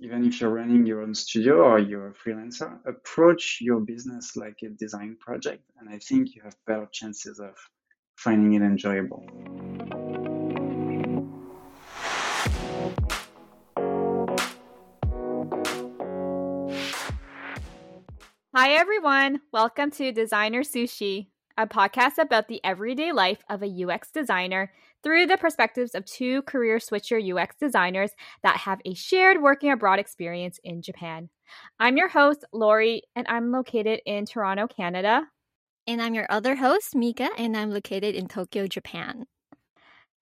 even if you're running your own studio or you're a freelancer, approach your business like a design project. And I think you have better chances of finding it enjoyable. Hi, everyone. Welcome to Designer Sushi, a podcast about the everyday life of a UX designer through the perspectives of two career switcher UX designers that have a shared working abroad experience in Japan. I'm your host, Lori, and I'm located in Toronto, Canada. And I'm your other host, Mika, and I'm located in Tokyo, Japan.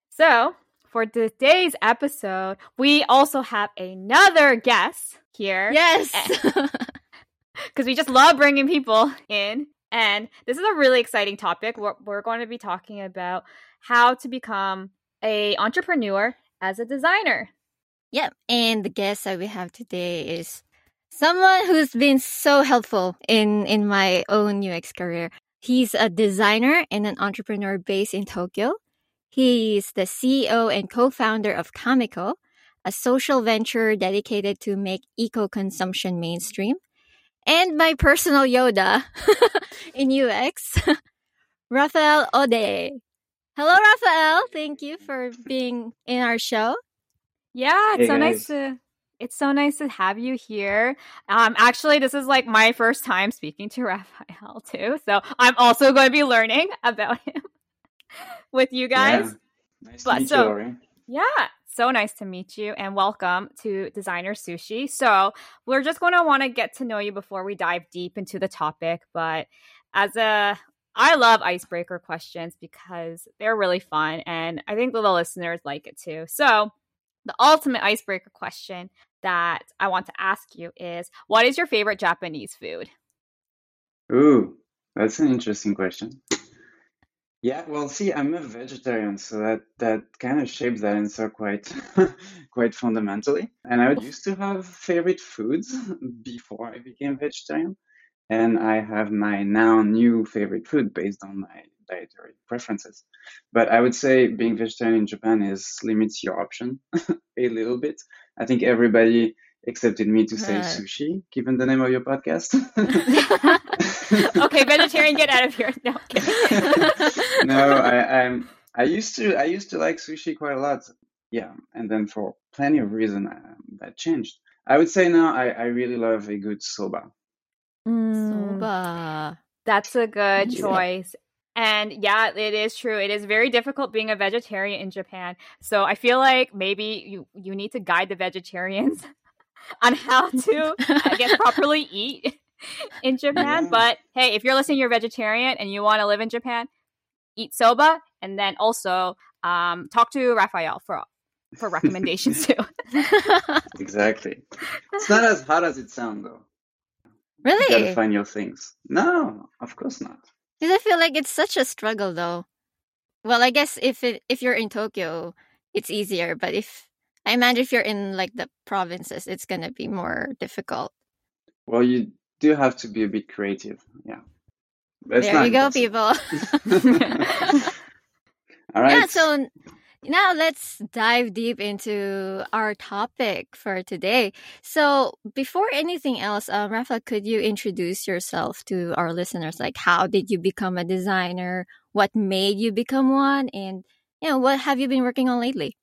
So, for today's episode, we also have another guest here. Yes. Because we just love bringing people in. And this is a really exciting topic. We're, we're going to be talking about how to become a entrepreneur as a designer. Yep. And the guest that we have today is someone who's been so helpful in, in my own UX career. He's a designer and an entrepreneur based in Tokyo. He's the CEO and co-founder of Kameko, a social venture dedicated to make eco-consumption mainstream. And my personal Yoda in UX, Raphael Hodé. Hello, Raphael. Thank you for being in our show. Yeah, it's hey, so guys. nice to it's so nice to have you here. Um, actually, this is like my first time speaking to Raphael too, so I'm also going to be learning about him with you guys. Yeah. Nice but, to meet so, you, Lori. Yeah, so nice to meet you, and welcome to Designer Sushi. So we're just going to want to get to know you before we dive deep into the topic, but as a I love icebreaker questions because they're really fun and I think the listeners like it too. So, the ultimate icebreaker question that I want to ask you is what is your favorite Japanese food? Ooh, that's an interesting question. Yeah, well, see, I'm a vegetarian, so that that kind of shapes that answer quite quite fundamentally. And I used to have favorite foods before I became vegetarian and I have my now new favorite food based on my dietary preferences. But I would say being vegetarian in Japan is limits your option a little bit. I think everybody accepted me to say sushi, given the name of your podcast. okay, vegetarian, get out of here. No, no, I, I'm. I used to. I used to like sushi quite a lot. Yeah, and then for plenty of reason um, that changed. I would say now I, I really love a good soba. Mm, Soba. That's a good yeah. choice. And yeah, it is true. It is very difficult being a vegetarian in Japan. So I feel like maybe you you need to guide the vegetarians on how to I guess properly eat in Japan. But hey, if you're listening, you're vegetarian and you want to live in Japan, eat soba and then also um, talk to Raphael for for recommendations too. exactly. It's not as hard as it sounds though. Really? You gotta find your things. No, of course not. Because I feel like it's such a struggle, though. Well, I guess if it if you're in Tokyo, it's easier. But if I imagine if you're in like the provinces, it's gonna be more difficult. Well, you do have to be a bit creative. Yeah. there you go, people. All right. Yeah. So now let's dive deep into our topic for today. So before anything else, uh, Rafa, could you introduce yourself to our listeners? Like, how did you become a designer? What made you become one? And you know, what have you been working on lately?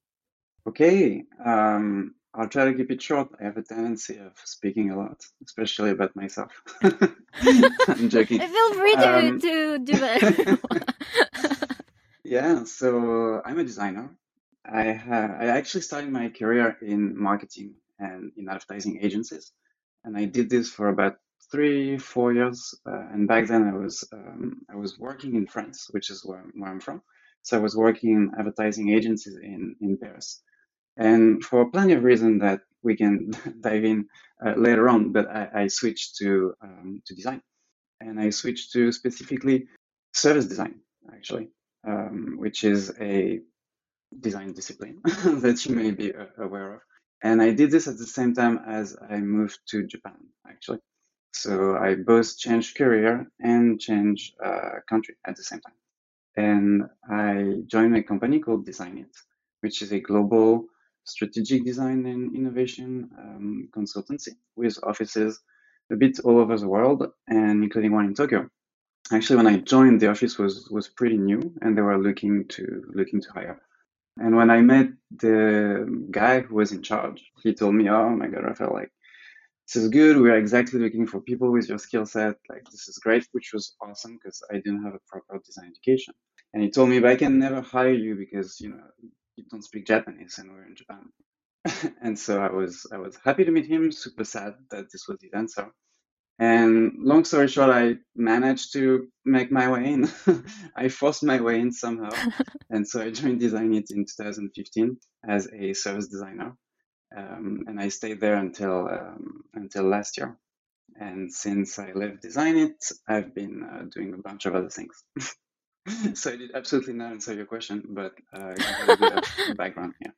Okay. Um, I'll try to keep it short. I have a tendency of speaking a lot, especially about myself. I'm joking. I feel free to, um, to do that. Yeah, so I'm a designer. I ha- I actually started my career in marketing and in advertising agencies, and I did this for about three, four years. Uh, and back then, I was um, I was working in France, which is where, where I'm from. So I was working in advertising agencies in in Paris, and for plenty of reasons that we can dive in uh, later on. But I, I switched to um, to design, and I switched to specifically service design actually um, which is a design discipline that you may be uh, aware of. And I did this at the same time as I moved to Japan, actually. So I both changed career and changed uh, country at the same time. And I joined a company called Designit, which is a global strategic design and innovation um, consultancy with offices a bit all over the world and including one in Tokyo. Actually, when I joined, the office was was pretty new and they were looking to looking to hire. And when I met the guy who was in charge, he told me, "Oh my God, Raphael, like this is good. We're exactly looking for people with your skill set. Like this is great," which was awesome because I didn't have a proper design education. And he told me, "But I can never hire you because you know don't speak Japanese, and we're in Japan." and so I was I was happy to meet him. Super sad that this was his answer. And long story short, I managed to make my way in. I forced my way in somehow. and so I joined Designit in 2015 as a service designer. Um, and I stayed there until um, until last year. And since I left Designit, I've been uh, doing a bunch of other things. so I did absolutely not answer your question, but uh, a background here.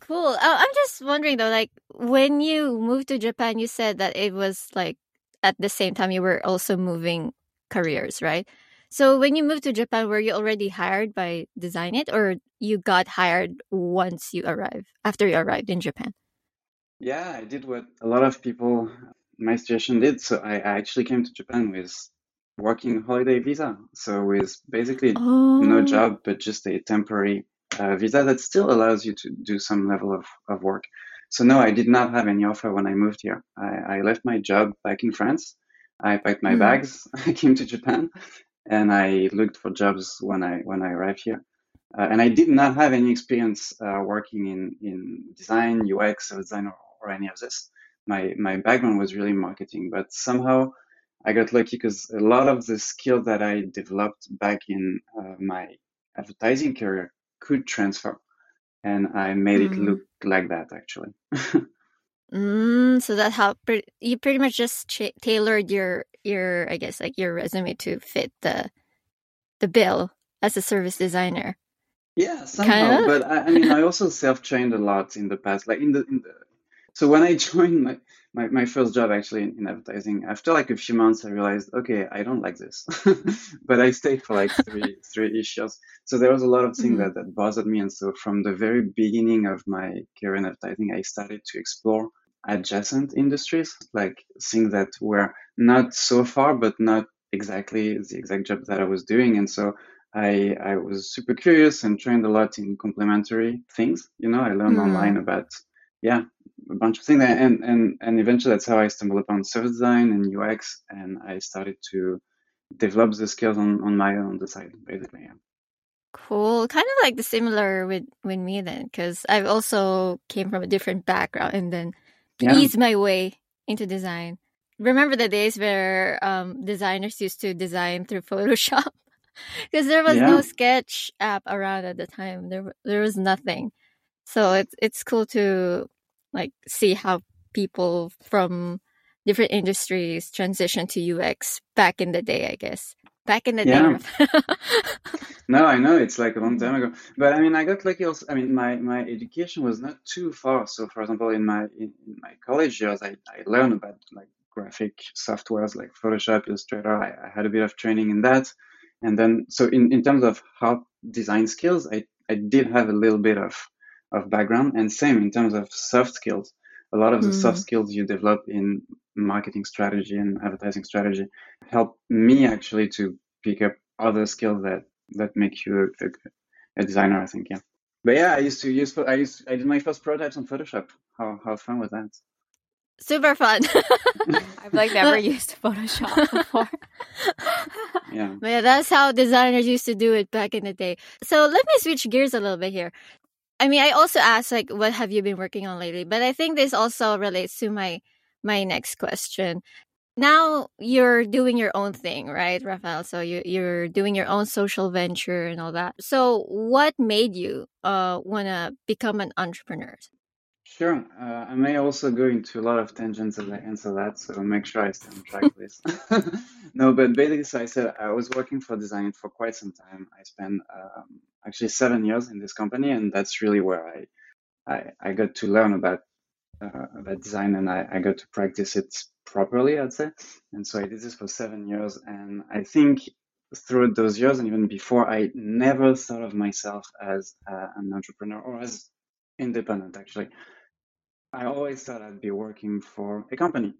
Cool. Uh, I'm just wondering though, like when you moved to Japan, you said that it was like at the same time you were also moving careers, right? So when you moved to Japan, were you already hired by Designit or you got hired once you arrived, after you arrived in Japan? Yeah, I did what a lot of people my situation did. So I, I actually came to Japan with working holiday visa. So with basically oh. no job, but just a temporary uh, visa that still allows you to do some level of, of work. So no, I did not have any offer when I moved here. I, I left my job back in France. I packed my mm. bags. I came to Japan, and I looked for jobs when I when I arrived here. Uh, and I did not have any experience uh, working in in design, UX, or design, or, or any of this. My my background was really marketing, but somehow I got lucky because a lot of the skill that I developed back in uh, my advertising career could transfer and I made mm. it look like that actually. mm, so that how you pretty much just ch- tailored your your I guess like your resume to fit the the bill as a service designer. Yeah, somehow. Kind of? But I, I mean, I also self trained a lot in the past. Like in the in the so when I joined my, my, my first job actually in, in, advertising, after like a few months, I realized, okay, I don't like this. but I stayed for like three three years. So there was a lot of things mm-hmm. that, that bothered me. And so from the very beginning of my career in advertising, I started to explore adjacent industries, like things that were not so far, but not exactly the exact job that I was doing. And so I, I was super curious and trained a lot in complementary things. You know, I learned mm-hmm. online about yeah, a bunch of things. And, and, and eventually that's how I stumbled upon service design and UX. And I started to develop the skills on, on my own the side, basically. Yeah. Cool. Kind of like the similar with, with me then, because I've also came from a different background and then yeah. eased my way into design. Remember the days where um, designers used to design through Photoshop? Because there was yeah. no sketch app around at the time. There, there was nothing. So it's it's cool to like see how people from different industries transition to UX back in the day, I guess. Back in the yeah. day. no, I know it's like a long time ago. But I mean I got lucky also I mean my, my education was not too far. So for example in my in, in my college years I, I learned about like graphic softwares like Photoshop, Illustrator. I, I had a bit of training in that. And then so in, in terms of hard design skills, I, I did have a little bit of of background and same in terms of soft skills. A lot of the mm. soft skills you develop in marketing strategy and advertising strategy help me actually to pick up other skills that that make you a, a, designer i think yeah. But yeah i used to use i used i did my first prototypes on photoshop. How how fun was that? Super fun. I've like never used photoshop before. Yeah. But yeah that's how designers used to do it back in the day. So let me switch gears a little bit here I mean, I also asked like, what have you been working on lately? But I think this also relates to my my next question. Now you're doing your own thing, right, Raphael? So you you're doing your own social venture and all that. So what made you uh wanna become an entrepreneur? Sure. Uh, I may also go into a lot of tangents as I answer that, so make sure I stay on track, please. no, but basically, so I said I was working for Design for quite some time. I spent um, actually seven years in this company, and that's really where I I, I got to learn about uh, about design, and I, I got to practice it properly, I'd say. And so I did this for seven years, and I think throughout those years and even before, I never thought of myself as uh, an entrepreneur or as independent actually. I always thought I'd be working for a company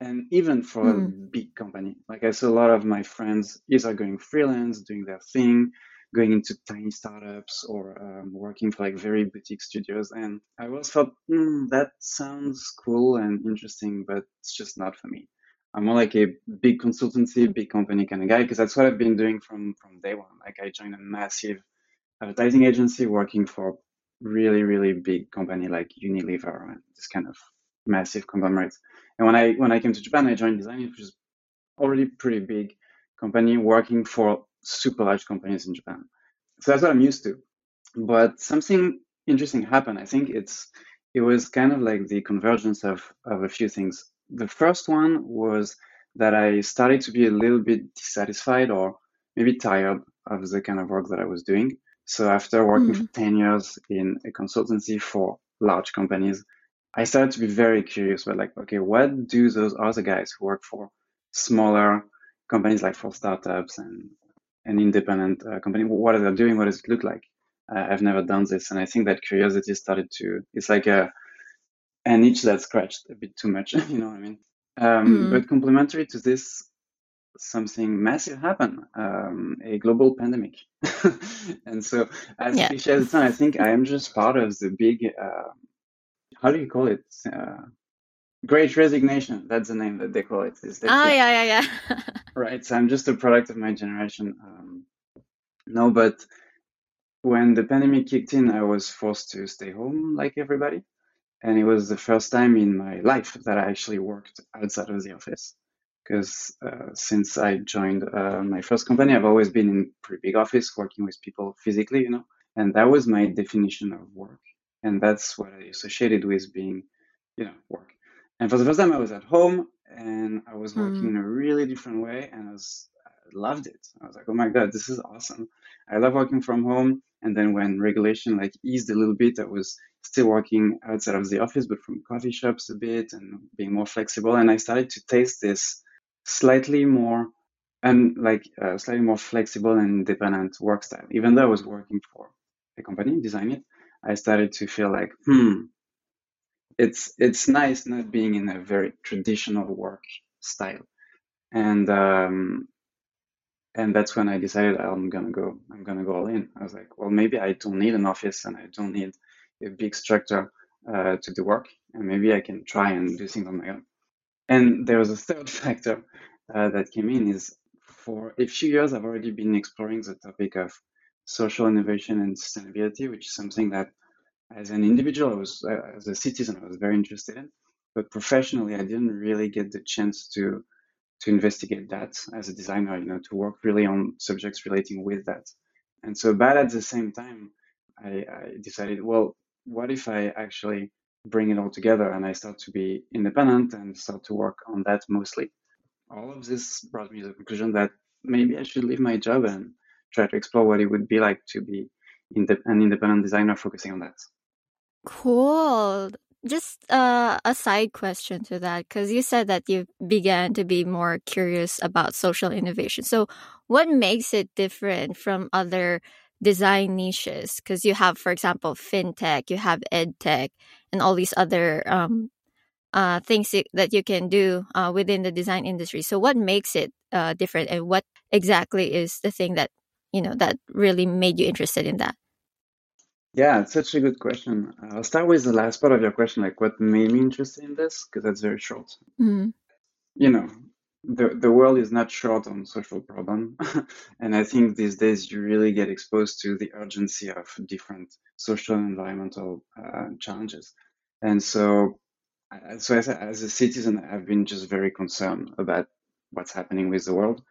and even for mm. a hmm. big company. Like I saw a lot of my friends either going freelance, doing their thing, going into tiny startups or um, working for like very boutique studios. And I always thought mm, that sounds cool and interesting, but it's just not for me. I'm more like a big consultancy, big company kind of guy because that's what I've been doing from from day one. Like I joined a massive advertising agency working for really really big company like Unilever and this kind of massive conglomerates. And when I when I came to Japan, I joined Design, which is already pretty big company working for super large companies in Japan. So that's what I'm used to. But something interesting happened. I think it's it was kind of like the convergence of of a few things. The first one was that I started to be a little bit dissatisfied or maybe tired of the kind of work that I was doing. So after working mm. for 10 years in a consultancy for large companies, I started to be very curious about like, okay, what do those other guys who work for smaller companies like for startups and an independent uh, company, what are they doing? What does it look like? Uh, I've never done this, and I think that curiosity started to. It's like a an itch that scratched a bit too much. you know what I mean? Um, mm. But complementary to this, something massive happened, um, a global pandemic. and so, as yeah. cliche as I think I am just part of the big, uh, how do you call it? Uh, Great Resignation. That's the name that they call it. Is that oh, yeah, yeah, yeah. right. So I'm just a product of my generation. Um, no, but when the pandemic kicked in, I was forced to stay home like everybody. And it was the first time in my life that I actually worked outside of the office. Because uh, since I joined uh, my first company, I've always been in pretty big office working with people physically, you know, and that was my definition of work. And that's what I associated with being, you know, work. And for the first time, I was at home and I was working mm. in a really different way, and I was I loved it. I was like, oh my god, this is awesome. I love working from home. And then when regulation like eased a little bit, I was still working outside of the office, but from coffee shops a bit and being more flexible. And I started to taste this slightly more and like uh, slightly more flexible and independent work style. Even though I was working for a company, Designit, I started to feel like, hmm, it's it's nice not being in a very traditional work style, and um, and that's when I decided I'm gonna go I'm gonna go all in. I was like, well, maybe I don't need an office and I don't need a big structure uh, to do work, and maybe I can try and do things on my own. And there was a third factor uh, that came in is for a few years I've already been exploring the topic of social innovation and sustainability, which is something that as an individual, I was uh, as a citizen, I was very interested in, but professionally, I didn't really get the chance to to investigate that as a designer. You know, to work really on subjects relating with that. And so, but at the same time, I, I decided, well, what if I actually bring it all together and I start to be independent and start to work on that mostly. All of this brought me to the conclusion that maybe I should leave my job and try to explore what it would be like to be an independent designer focusing on that. Cool. Just uh, a side question to that, because you said that you began to be more curious about social innovation. So, what makes it different from other design niches? Because you have, for example, fintech, you have edtech, and all these other um, uh, things that you can do uh, within the design industry. So, what makes it uh, different, and what exactly is the thing that you know that really made you interested in that? Yeah, it's such a good question. I'll start with the last part of your question, like what made me interested in this, because that's very short. Mm. You know, the the world is not short on social problem, and I think these days you really get exposed to the urgency of different social and environmental uh, challenges. And so, so as a, as a citizen, I've been just very concerned about what's happening with the world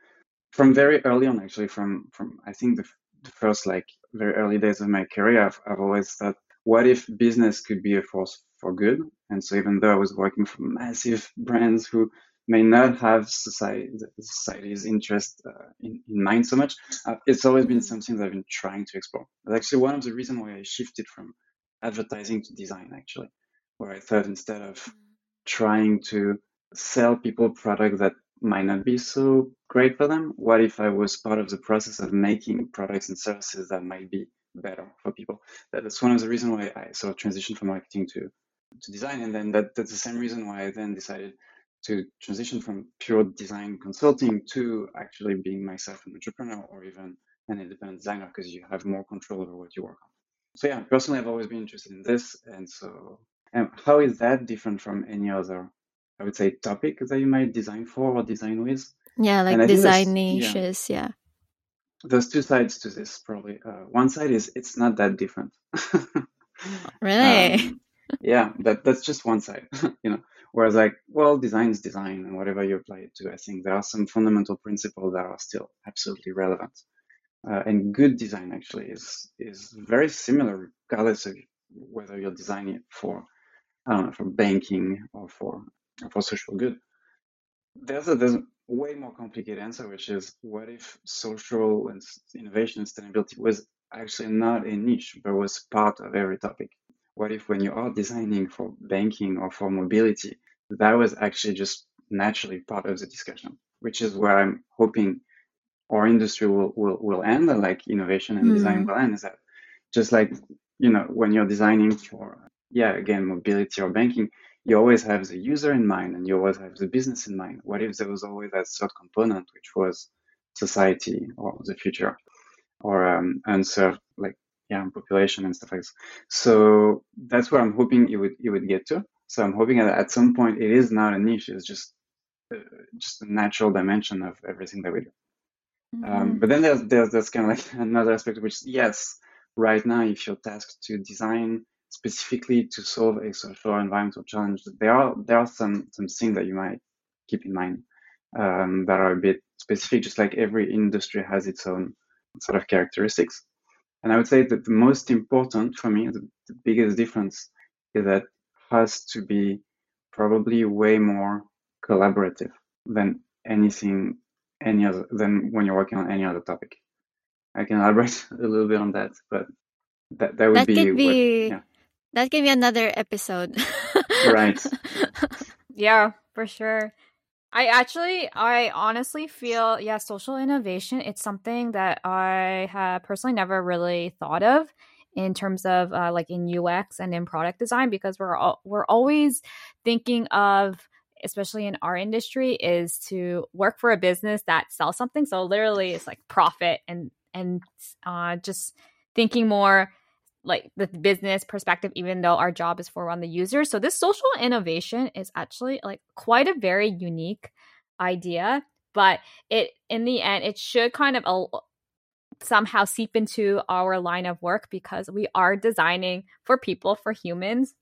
from very early on. Actually, from from I think the the first like very early days of my career, I've, I've always thought, what if business could be a force for good? And so even though I was working for massive brands who may not have society, society's interest uh, in, in, mind so much, uh, it's always been something that I've been trying to explore. That's actually one of the reasons why I shifted from advertising to design, actually, where I thought instead of trying to sell people products that might not be so great for them? What if I was part of the process of making products and services that might be better for people. That's one of the reasons why I sort of transitioned from marketing to to design, and then that, that's the same reason why I then decided to transition from pure design consulting to actually being myself an entrepreneur or even an independent designer because you have more control over what you work on. So yeah, personally, I've always been interested in this, and so and how is that different from any other, I would say, topic that you might design for or design with? Yeah, like design niches. Yeah. yeah. There's two sides to this, probably. Uh, one side is it's not that different. really? Um, yeah, that that's just one side, you know. Whereas, like, well, design is design, and whatever you apply it to, I think there are some fundamental principles that are still absolutely relevant. Uh, and good design actually is is very similar, regardless of whether you're designing it for I don't know for banking or for or for social good. There's a there's way more complicated answer, which is what if social and innovation and sustainability was actually not a niche, but was part of every topic? What if when you are designing for banking or for mobility, that was actually just naturally part of the discussion, which is where I'm hoping our industry will, will, will end, like innovation and mm design will end, is that just like, you know, when you're designing for, yeah, again, mobility or banking, you always have the user in mind and you always have the business in mind. What if there was always that third component, which was society or the future or um, unserved, like yeah, population and stuff like this. So that's where I'm hoping it would it would get to. So I'm hoping that at some point it is not a niche; it's just uh, just a natural dimension of everything that we do. Um, mm-hmm. Um, but then there's there's there's kind of like another aspect, which yes, right now if you're tasked to design specifically to solve a social or environmental challenge, there are there are some some things that you might keep in mind um, that are a bit specific. Just like every industry has its own sort of characteristics. And I would say that the most important for me, the, the biggest difference is that has to be probably way more collaborative than anything, any other, than when you're working on any other topic. I can elaborate a little bit on that, but that, that would that be, could be what, yeah. that could be another episode. right. Yeah, for sure. I actually, I honestly feel, yeah, social innovation, it's something that I have personally never really thought of in terms of uh, like in UX and in product design because we're all, we're always thinking of especially in our industry is to work for a business that sells something. So literally it's like profit and and uh, just thinking more like the business perspective even though our job is for on the user. So this social innovation is actually like quite a very unique idea but it in the end it should kind of somehow seep into our line of work because we are designing for people for humans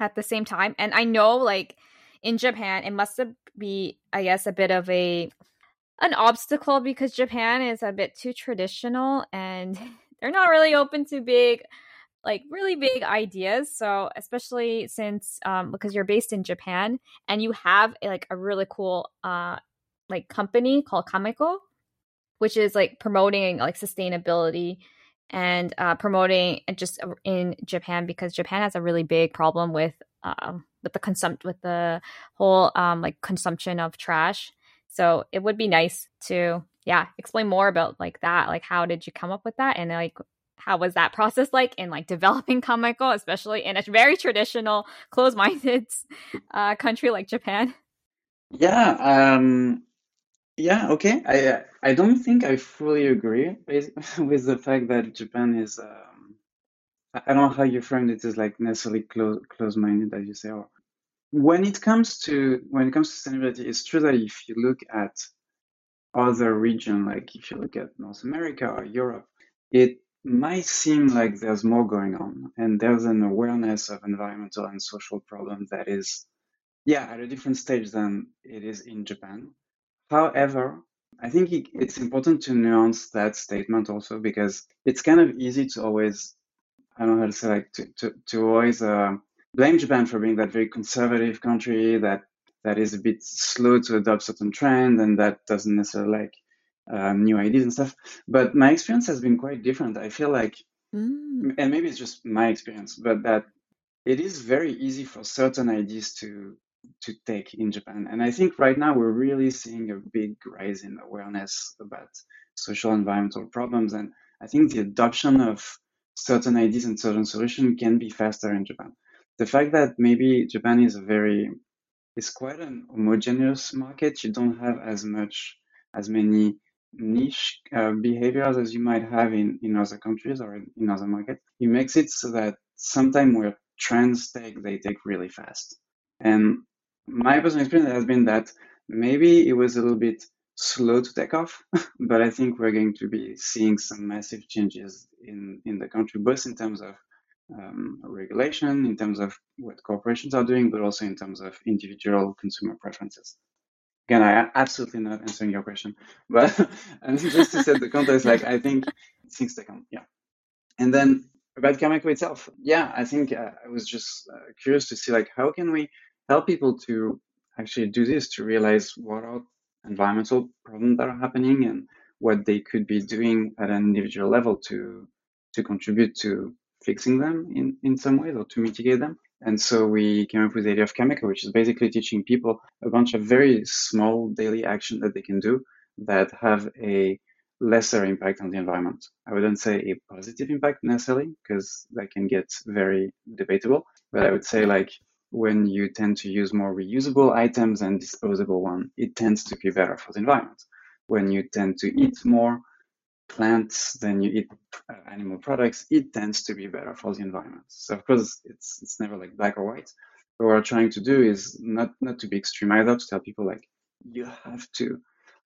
at the same time. And i know like in japan it must be i guess a bit of a an obstacle because japan is a bit too traditional and they're not really open to big like really big ideas. So especially since um because you're based in Japan and you have like a really cool uh like company called Kameko, which is like promoting like sustainability and uh promoting just in Japan because Japan has a really big problem with um with the consum with the whole um like consumption of trash. So it would be nice to yeah explain more about like that like how did you come up with that and like how was that process like in like developing Kameko, especially in a very traditional, closed-minded uh, country like Japan? Yeah, um, yeah, okay. I I don't think I fully agree with, with the fact that Japan is. Um, I don't know how you framed it as like necessarily close close-minded, as you say. Or when it comes to when it comes to sustainability, it's true that if you look at other region, like if you look at North America or Europe, it might seem like there's more going on and there's an awareness of environmental and social problems that is yeah at a different stage than it is in japan. However i think it, it's important to nuance that statement also because it's kind of easy to always i don't know how to say like to, to, to always uh, blame japan for being that very conservative country that that is a bit slow to adopt certain trends and that doesn't necessarily like um, new ideas and stuff. But my experience has been quite different. I feel like, mm. and maybe it's just my experience, but that it is very easy for certain ideas to to take in Japan. And I think right now we're really seeing a big rise in awareness about social environmental problems. And I think the adoption of certain ideas and certain solutions can be faster in Japan. The fact that maybe Japan is a very it's quite an homogeneous market. You don't have as much as many niche uh, behaviors as you might have in, in other countries or in, in other markets. It makes it so that sometimes where trends take, they take really fast. And my personal experience has been that maybe it was a little bit slow to take off, but I think we're going to be seeing some massive changes in, in the country, both in terms of um, regulation, in terms of what corporations are doing, but also in terms of individual consumer preferences. Again, I absolutely not answering your question, but and just to set the context, like I think things take on, yeah. And then about Kameko itself, yeah, I think uh, I was just uh, curious to see like how can we help people to actually do this to realize what are environmental problems that are happening and what they could be doing at an individual level to to contribute to fixing them in, in some ways or to mitigate them. And so we came up with the idea of Kameko, which is basically teaching people a bunch of very small daily action that they can do that have a lesser impact on the environment. I wouldn't say a positive impact necessarily, because that can get very debatable. But I would say like when you tend to use more reusable items and disposable one, it tends to be better for the environment. When you tend to eat more plants than you eat uh, animal products, it tends to be better for the environment. So of course, it's it's never like black or white. But what we're trying to do is not not to be extreme either, to tell people like you have to,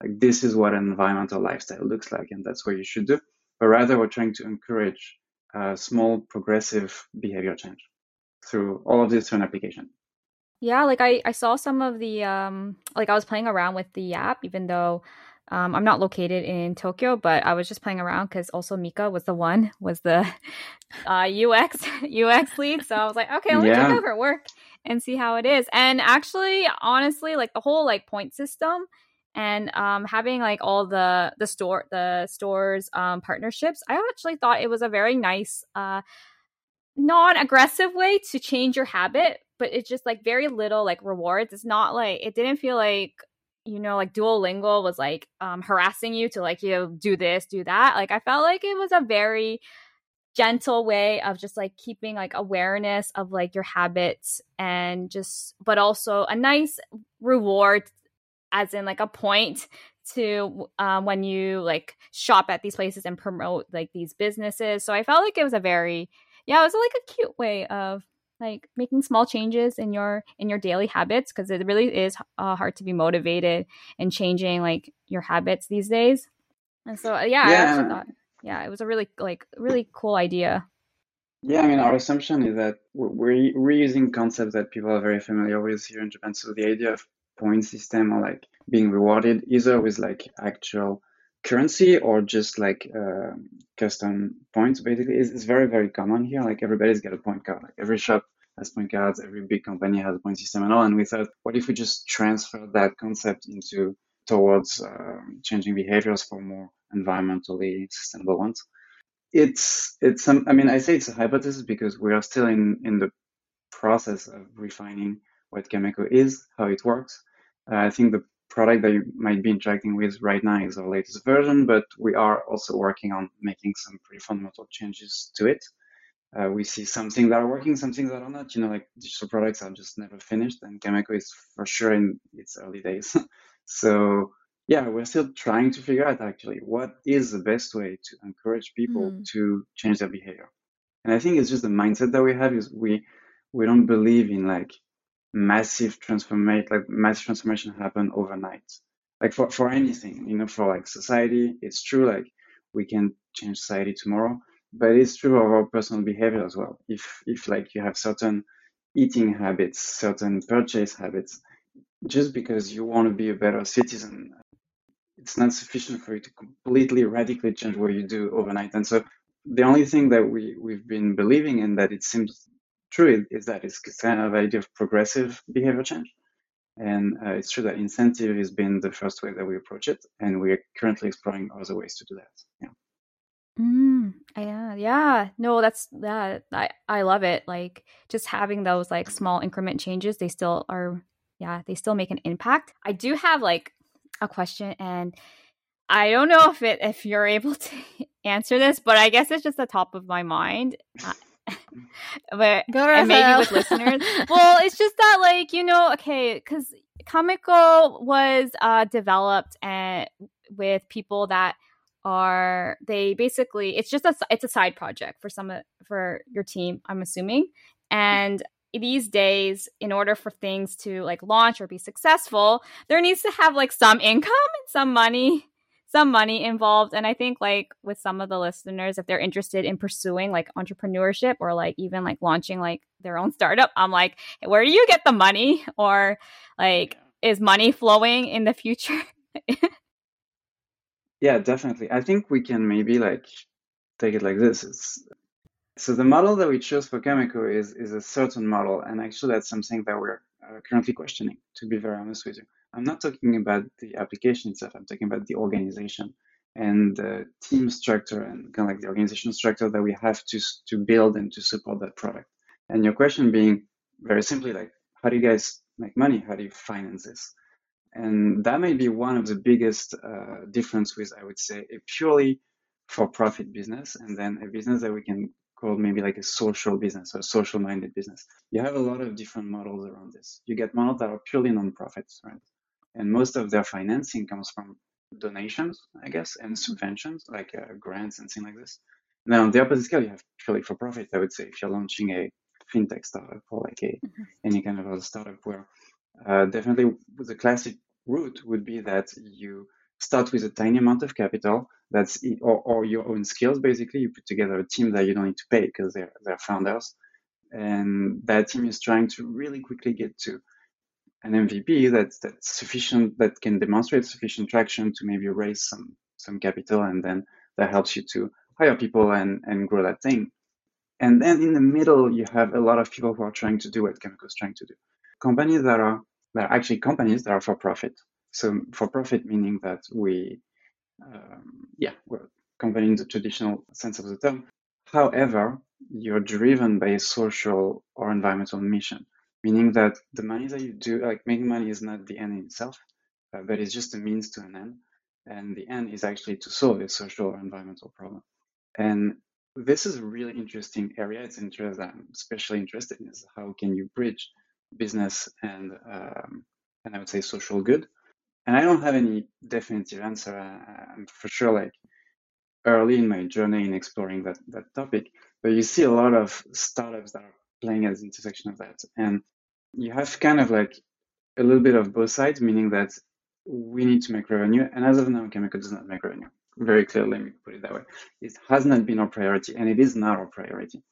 like this is what an environmental lifestyle looks like, and that's what you should do. But rather, we're trying to encourage uh, small progressive behavior change through all of this different application. Yeah, like I, I saw some of the um like I was playing around with the app even though um, I'm not located in Tokyo, but I was just playing around because also Mika was the one was the uh, UX UX lead. So I was like, okay, let me yeah. check over work and see how it is. And actually, honestly, like the whole like point system and um, having like all the the store the stores um, partnerships, I actually thought it was a very nice uh, non-aggressive way to change your habit but it's just like very little like rewards it's not like it didn't feel like you know, like Duolingo was like um, harassing you to like, you know, do this, do that. Like I felt like it was a very gentle way of just like keeping like awareness of like your habits and just, but also a nice reward, as in like a point to um, when you like shop at these places and promote like these businesses. So I felt like it was a very, yeah, it was like a cute way of like making small changes in your in your daily habits because it really is uh, hard to be motivated and changing like your habits these days. And so yeah, yeah. I thought yeah it was a really like really cool idea. Yeah i mean our assumption is that we're reusing concepts that people are very familiar with here in japan. So the idea of point system or like being rewarded either with like actual currency or just like uh, custom points basically. Is, is very very common here. Like everybody's got a point card. Like every shop has point cards every big company has a point system and all and we thought what if we just transfer that concept into towards uh, changing behaviors for more environmentally sustainable ones it's it's some i mean i say it's a hypothesis because we are still in in the process of refining what Kameko is how it works uh, i think the product that you might be interacting with right now is our latest version, but we are also working on making some pretty fundamental changes to it. Uh, we see some things that are working, some things that are not. You know, like digital products are just never finished, and Kameko is for sure in its early days. so yeah, we're still trying to figure out actually what is the best way to encourage people mm. to change their behavior. And I think it's just the mindset that we have is we we don't believe in like massive transformation, like massive transformation happen overnight. Like for, for anything, you know, for like society, it's true. Like we can change society tomorrow, but it's true of our personal behavior as well. If, if like you have certain eating habits, certain purchase habits, just because you want to be a better citizen, it's not sufficient for you to completely radically change what you do overnight. And so the only thing that we, we've been believing in that it seems true is that it's kind of idea of progressive behavior change. And uh, it's true that incentive has been the first way that we approach it, and we're currently exploring other ways to do that. Yeah. Mm, yeah, yeah. No, that's that. I I love it. Like just having those like small increment changes, they still are. Yeah, they still make an impact. I do have like a question, and I don't know if it if you're able to answer this, but I guess it's just the top of my mind. but Go and maybe with listeners. well, it's just that like you know, okay, because Kameko was uh, developed and with people that are they basically it's just a it's a side project for some for your team. I'm assuming, and these days in order for things to like launch or be successful there needs to have like some income and some money some money involved. And i think like with some of the listeners if they're interested in pursuing like entrepreneurship or like even like launching like their own startup i'm like where do you get the money? Or like is money flowing in the future yeah definitely i think we can maybe like take it like this it's so the model that we chose for Kameko is is a certain model, and actually that's something that we're uh, currently questioning. To be very honest with you, I'm not talking about the application itself. I'm talking about the organization and the team structure and kind of like the organization structure that we have to to build and to support that product. And your question being very simply like, how do you guys make money? How do you finance this? And that may be one of the biggest uh, difference with, I would say, a purely for-profit business and then a business that we can call maybe like a social business or social minded business. You have a lot of different models around this. You get models that are purely non-profits, right? And most of their financing comes from donations, I guess, and subventions like uh, grants and things like this. Now, on the opposite scale, you have purely for profit. I would say if you're launching a fintech startup or like a mm-hmm. any kind of other startup, where uh, definitely the classic route would be that you start with a tiny amount of capital that's or, or your own skills basically. You put together a team that you don't need to pay because they're they're founders. And that team is trying to really quickly get to an MVP that's that's sufficient that can demonstrate sufficient traction to maybe raise some some capital and then that helps you to hire people and and grow that thing. And then in the middle you have a lot of people who are trying to do what Kameko is trying to do companies that are that are actually companies that are for profit so for profit meaning that we um, yeah, we're company in the traditional sense of the term. However, you're driven by a social or environmental mission, meaning that the money that you do, like making money is not the end in itself, uh, but it's just a means to an end. And the end is actually to solve a social or environmental problem. And this is a really interesting area. It's an interest that I'm especially interested in is how can you bridge business and um, and I would say social good and I don't have any definitive answer. I'm for sure like early in my journey in exploring that that topic, but you see a lot of startups that are playing at the intersection of that, and you have kind of like a little bit of both sides, meaning that we need to make revenue, and as of now, Kameko does not make revenue. Very clearly, let me put it that way. It has not been our priority, and it is not our priority.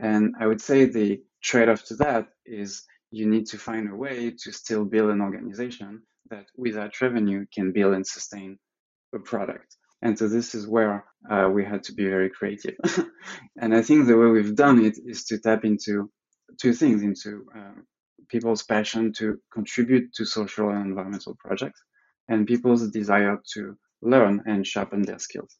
And I would say the trade-off to that is you need to find a way to still build an organization that without revenue can build and sustain a product. And so this is where uh, we had to be very creative. and I think the way we've done it is to tap into two things into uh, people's passion to contribute to social and environmental projects and people's desire to learn and sharpen their skills.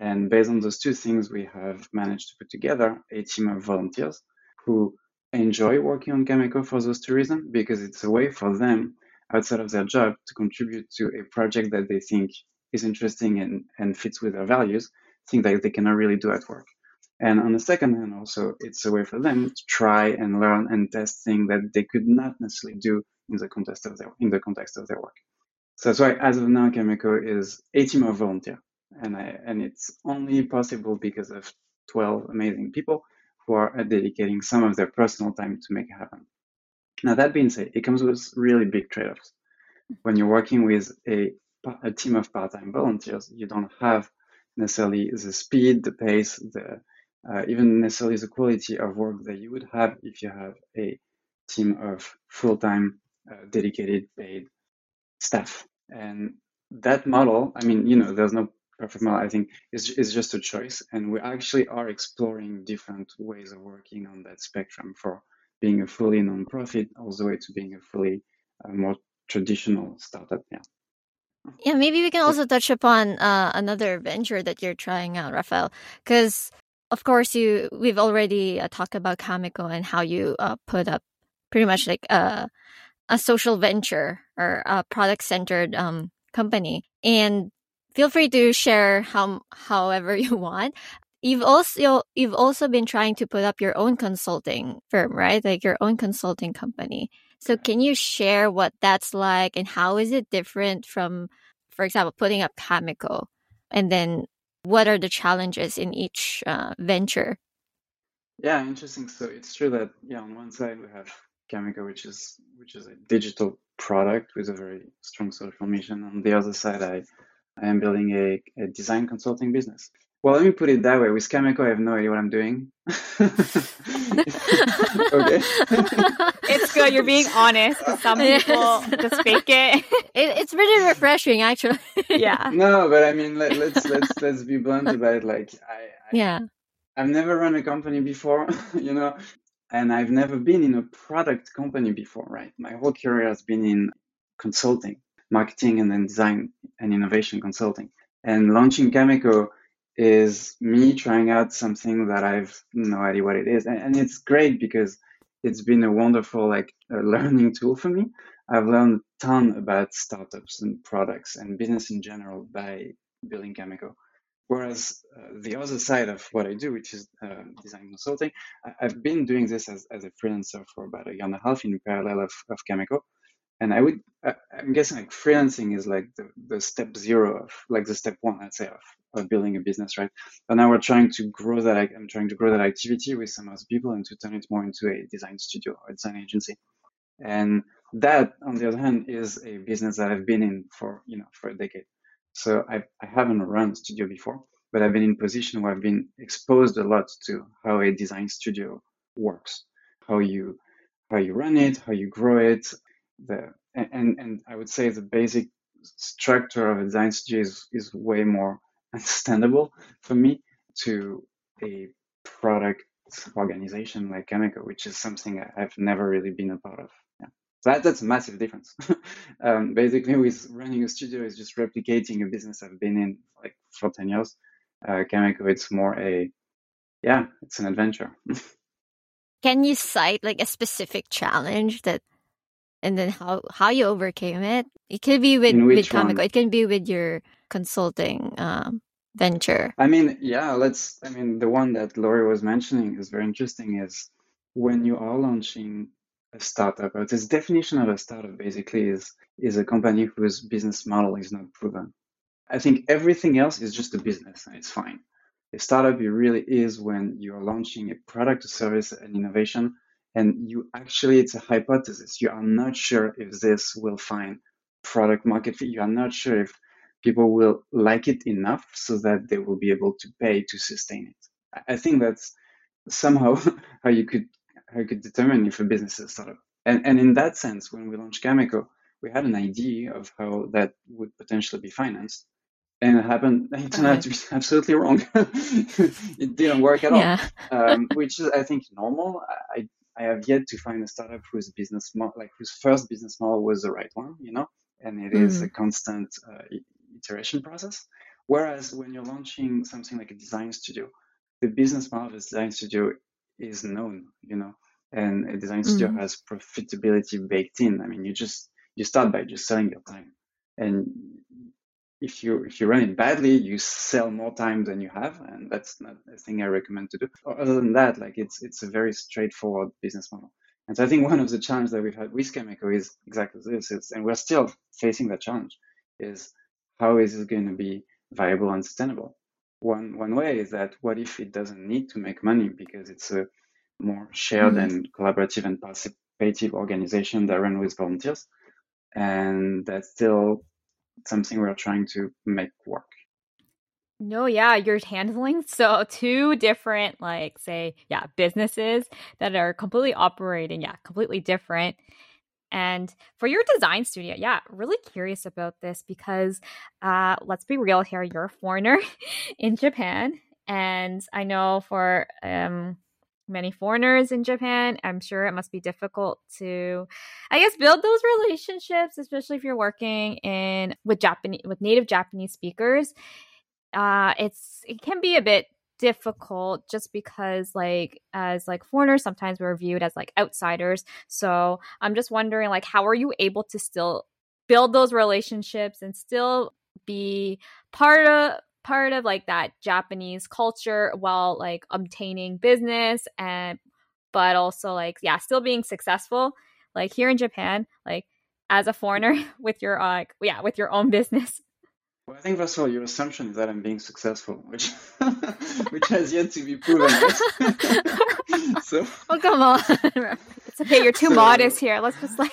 And based on those two things, we have managed to put together a team of volunteers who enjoy working on Kameko for those two reasons because it's a way for them outside of their job to contribute to a project that they think is interesting and, and fits with their values, things that they cannot really do at work. And on the second hand, also, it's a way for them to try and learn and test things that they could not necessarily do in the context of their in the context of their work. So that's why, as of now, Kameko is a team of volunteers, and I, and it's only possible because of 12 amazing people who are dedicating some of their personal time to make it happen. Now, that being said, it comes with really big trade offs. When you're working with a, a team of part time volunteers, you don't have necessarily the speed, the pace, the uh, even necessarily the quality of work that you would have if you have a team of full time, uh, dedicated, paid staff. And that model, I mean, you know, there's no perfect model. I think is is just a choice, and we actually are exploring different ways of working on that spectrum for being a fully non-profit all the way to being a fully uh, more traditional startup. Yeah. Yeah, maybe we can also touch upon uh, another venture that you're trying out, Raphael, because of course you we've already uh, talked about Kameko and how you uh, put up pretty much like a a social venture or a product centered um, company, and feel free to share how however you want. You've also you've also been trying to put up your own consulting firm, right? Like your own consulting company. So can you share what that's like and how is it different from, for example, putting up Kameko? And then what are the challenges in each uh, venture? Yeah, interesting. So it's true that yeah, on one side we have Kameko, which is which is a digital product with a very strong social mission. On the other side, I I am building a, a design consulting business. Well, let me put it that way. With Kameko, I have no idea what I'm doing. okay. it's good. You're being honest. Some people just fake it. it. It's really refreshing, actually. yeah. No, but I mean, let, us let's, let's let's be blunt about it. Like, I, I yeah, I've never run a company before, you know, and I've never been in a product company before, right? My whole career has been in consulting, marketing, and then design and innovation consulting. And launching Kameko is me trying out something that I've no idea what it is. And, and it's great because it's been a wonderful like learning tool for me. I've learned a ton about startups and products and business in general by building Kameko. Whereas uh, the other side of what I do, which is uh, design consulting, I, have been doing this as, as a freelancer for about a year and a half in parallel of, of Kameko and I would I, am guessing like freelancing is like the, the step zero of like the step one I'd say of, of building a business right? But now we're trying to grow that I'm trying to grow that activity with some other people and to turn it more into a design studio or design agency. And that on the other hand is a business that I've been in for you know for a decade. So I, I haven't run a studio before but I've been in position where I've been exposed a lot to how a design studio works. How you how you run it how you grow it the and and I would say the basic structure of a design studio is, is way more understandable for me to a product organization like Kameko, which is something I've never really been a part of. Yeah. So that, that's a massive difference. um, basically, with running a studio is just replicating a business I've been in like for 10 years. Uh, it's more a, yeah, it's an adventure. Can you cite like a specific challenge that and then how how you overcame it. It could be with with Kameko. It can be with your consulting um, venture. I mean, yeah, let's. I mean, the one that Lori was mentioning is very interesting. Is when you are launching a startup, or this definition of a startup basically is is a company whose business model is not proven. I think everything else is just a business, and it's fine. A startup it really is when you're launching a product, a service, an innovation and you actually it's a hypothesis. You are not sure if this will find product market fit. You are not sure if people will like it enough so that they will be able to pay to sustain it. I think that's somehow how you could how you could determine if a business is a startup and and in that sense when we launched Kameko, we had an idea of how that would potentially be financed. And it happened it turned out to be absolutely wrong. It didn't work at all. Um, which is i think normal. I, I have yet to find a startup whose business model, like whose first business model was the right one, you know, and it mm. is a constant uh, iteration process. Whereas when you're launching something like a design studio, the business model of a design studio is known, you know, and a design studio mm. has profitability baked in. I mean, you just you start by just selling your time, and if you if you run it badly, you sell more time than you have, and that's not a thing I recommend to do. Other than that, like it's it's a very straightforward business model. And so I think one of the challenges that we've had with Kameko is exactly this. It's, and we're still facing that challenge is how is it going to be viable and sustainable? One one way is that what if it doesn't need to make money because it's a more shared mm-hmm. and collaborative and participative organization that run with volunteers, and that still something we're trying to make work. No, yeah, you're handling so two different, like, say, yeah, businesses that are completely operating, yeah, completely different. And for your design studio, yeah, really curious about this because uh, let's be real here, you're a foreigner in Japan. And I know for um, many foreigners in Japan. I'm sure it must be difficult to, I guess, build those relationships, especially if you're working in with Japanese with native Japanese speakers. Uh, it's it can be a bit difficult just because like as like foreigners sometimes we're viewed as like outsiders so i'm just wondering like how are you able to still build those relationships and still be part of part of like that Japanese culture while like obtaining business and but also like yeah, still being successful. Like here in Japan, like as a foreigner with your uh, like yeah, with your own business. Well, I think first of all, your assumption is that I'm being successful, which which has yet to be proven. so, oh come on, it's okay. You're too so, modest here. Let's just like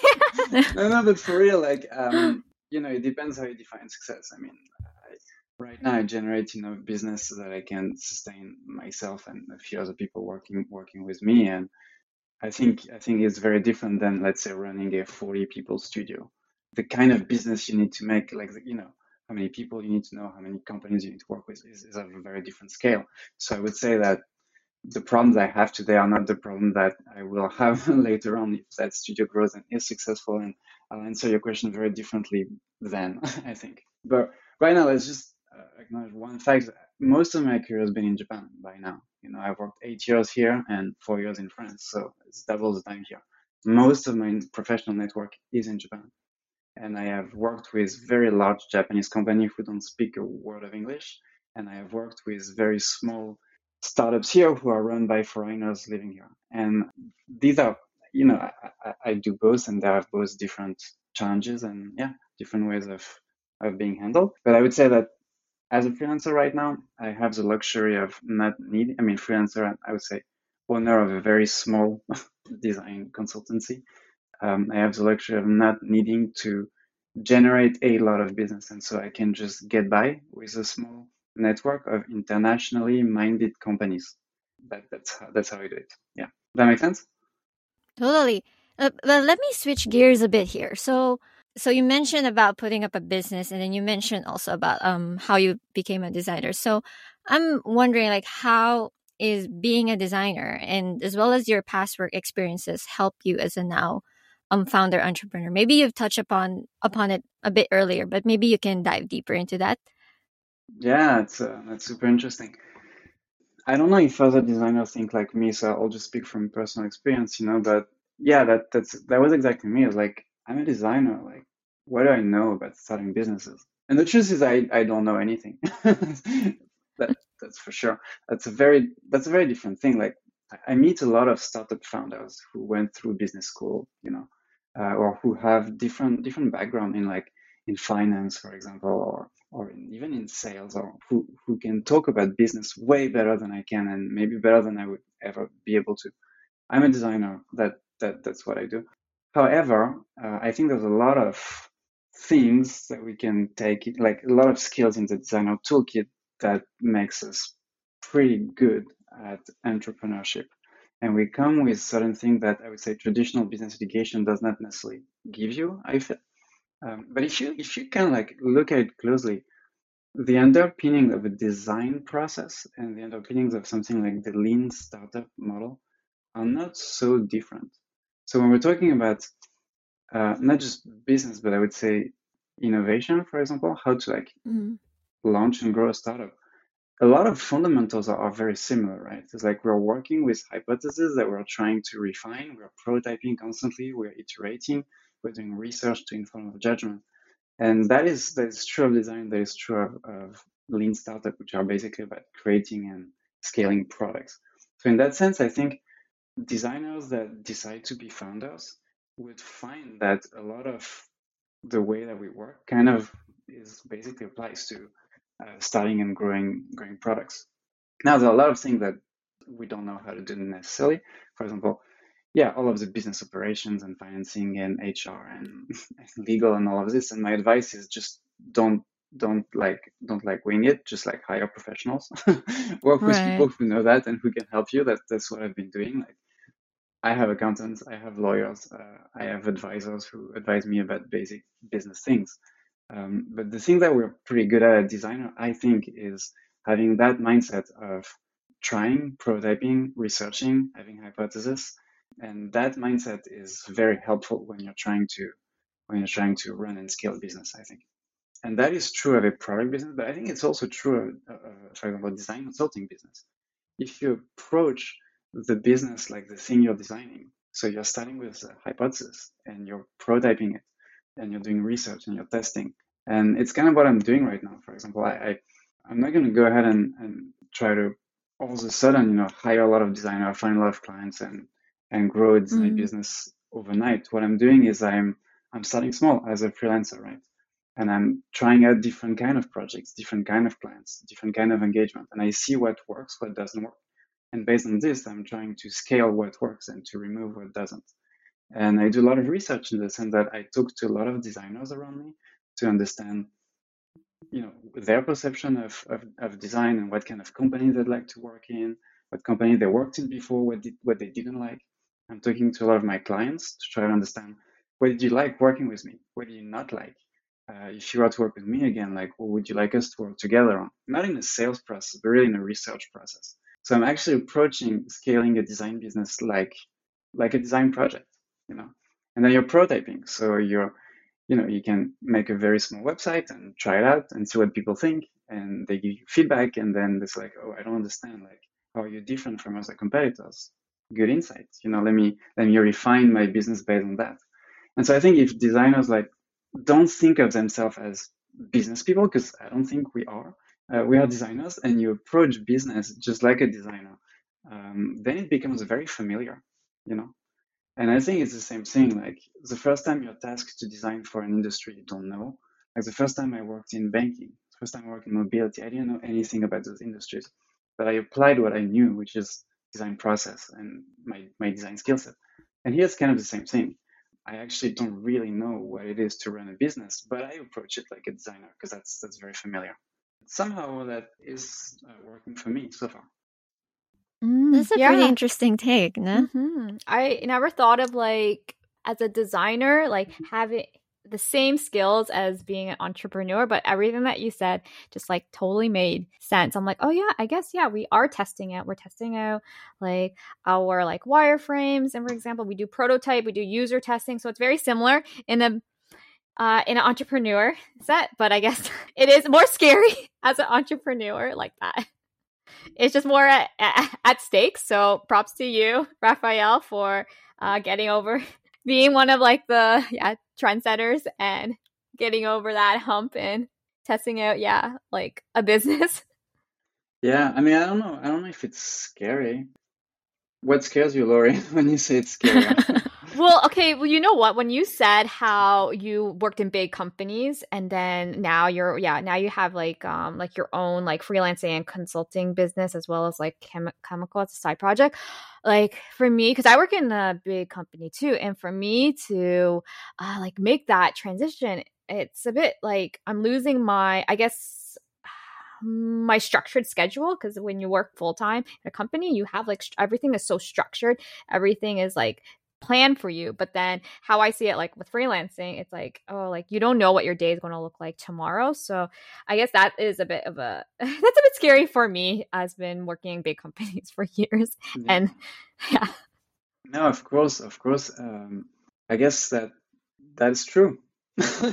no, no, but for real, like um, you know, it depends how you define success. I mean, right now I generate know business that I can sustain myself and a few other people working working with me, and I think I think it's very different than let's say running a 40 people studio. The kind of business you need to make, like you know, how many people you need to know, how many companies you need to work with, is, is of a very different scale. So I would say that the problems I have today are not the problem that I will have later on if that studio grows and is successful. And I'll answer your question very differently then, I think. But right now, let's just acknowledge one fact. Most of my career has been in Japan by now. You know, I've worked eight years here and four years in France, so it's double the time here. Most of my professional network is in Japan. And I have worked with very large Japanese companies who don't speak a word of English. And I have worked with very small startups here who are run by foreigners living here. And these are, you know, I, I, do both and they have both different challenges and yeah, different ways of, of being handled. But I would say that as a freelancer right now, I have the luxury of not needing, I mean, freelancer, I would say owner of a very small design consultancy. Um, I have the luxury of not needing to generate a lot of business. And so I can just get by with a small network of internationally minded companies. That, that's how, that's how I do it. Yeah. That makes sense? Totally. Uh, but let me switch gears a bit here. So, so you mentioned about putting up a business, and then you mentioned also about um how you became a designer. So, I'm wondering, like, how is being a designer and as well as your past work experiences help you as a now um founder entrepreneur? Maybe you've touched upon upon it a bit earlier, but maybe you can dive deeper into that. Yeah, it's uh, that's super interesting. I don't know if other designers think like me, so I'll just speak from personal experience, you know. But yeah, that that's that was exactly me. It's like I'm a designer. Like, what do I know about starting businesses? And the truth is, I I don't know anything. that that's for sure. That's a very that's a very different thing. Like, I meet a lot of startup founders who went through business school, you know, uh, or who have different different background in like in finance, for example, or or in, even in sales, or who who can talk about business way better than I can, and maybe better than I would ever be able to. I'm a designer. That that that's what I do. However, uh, I think there's a lot of things that we can take, like a lot of skills in the designer toolkit that makes us pretty good at entrepreneurship. And we come with certain things that I would say traditional business education does not necessarily give you, I feel. Um, but if you if you can like look at it closely, the underpinning of a design process and the underpinnings of something like the lean startup model are not so different. So when we're talking about uh, not just business, but I would say innovation, for example, how to like mm-hmm. launch and grow a startup, a lot of fundamentals are, are, very similar, right? It's like we're working with hypotheses that we're trying to refine, we're prototyping constantly, we're iterating, we're doing research to inform our judgment. And that is that is true of design, that is true of, of lean startup, which are basically about creating and scaling products. So in that sense, I think designers that decide to be founders would find that a lot of the way that we work kind of is basically applies to uh, starting and growing growing products. Now, there are a lot of things that we don't know how to do necessarily. For example, yeah, all of the business operations and financing and HR and legal and all of this. And my advice is just don't don't like don't like wing it. Just like hire professionals, work with right. people who know that and who can help you. That that's what I've been doing. Like I have accountants, I have lawyers, uh, I have advisors who advise me about basic business things. Um, but the thing that we're pretty good at as designer, I think, is having that mindset of trying, prototyping, researching, having hypotheses, and that mindset is very helpful when you're trying to when you're trying to run and scale business. I think, and that is true of a product business, but I think it's also true of, uh, for example, design consulting business. If you approach the business like the thing you're designing. So you're starting with a hypothesis and you're prototyping it and you're doing research and you're testing And it's kind of what I'm doing right now. For example, I, I I'm not going to go ahead and, and try to all of a sudden, you know, hire a lot of designers, find a lot of clients, and and grow a design mm-hmm. business overnight. What I'm doing is I'm I'm starting small as a freelancer, right? And I'm trying out different kind of projects, different kind of clients, different kind of engagement, and I see what works, what doesn't work. And based on this, I'm trying to scale what works and to remove what doesn't. And I do a lot of research in the sense that I talk to a lot of designers around me to understand you know their perception of, of, of, design and what kind of company they'd like to work in what company they worked in before what did what they didn't like i'm talking to a lot of my clients to try to understand what did you like working with me what did you not like uh, if you were to work with me again like what would you like us to work together on? Not in a sales process but really in a research process. So i'm actually approaching scaling a design business like like a design project you know? And then you're prototyping. So you're you know you can make a very small website and try it out and see what people think and they give you feedback and then it's like oh i don't understand like how are you different from other competitors. Good insights you know? Let me let me refine my business based on that. And so i think if designers like don't think of themselves as business people because i don't think we are uh, we are designers and you approach business just like a designer um, then it becomes very familiar you know and I think it's the same thing. Like the first time you're tasked to design for an industry you don't know, like the first time I worked in banking, first time I worked in mobility, I didn't know anything about those industries, but I applied what I knew, which is design process and my, my design skill set. And here's kind of the same thing. I actually don't really know what it is to run a business, but I approach it like a designer because that's that's very familiar. Somehow that is uh, working for me so far. Mm, That's a yeah. pretty interesting take, no? Mm-hmm. I never thought of like as a designer, like having the same skills as being an entrepreneur, but everything that you said just like totally made sense. I'm like, oh yeah, I guess yeah, we are testing it. We're testing out like our like wireframes, and for example, we do prototype, we do user testing, so it's very similar in a uh, in an entrepreneur set, but I guess it is more scary as an entrepreneur like that it's just more at, at, stake. So props to you, Raphael, for uh, getting over being one of like the yeah trendsetters and getting over that hump and testing out yeah like a business. Yeah, I mean, I don't know. I don't know if it's scary. What scares you, Lori, when you say it's scary? well, okay. Well, you know what? When you said how you worked in big companies and then now you're, yeah, now you have like, um, like your own like freelancing and consulting business as well as like chem- Kameko as a side project. Like for me, because I work in a big company too, and for me to uh, like make that transition, it's a bit like I'm losing my, I guess, my structured schedule because when you work full time in a company you have like st- everything is so structured everything is like plan for you. But then how I see it like with freelancing, it's like, oh, like you don't know what your day is going to look like tomorrow. So I guess that is a bit of a that's a bit scary for me as I've been working in big companies for years. Yeah. And yeah. No, of course, of course. Um, I guess that that's true.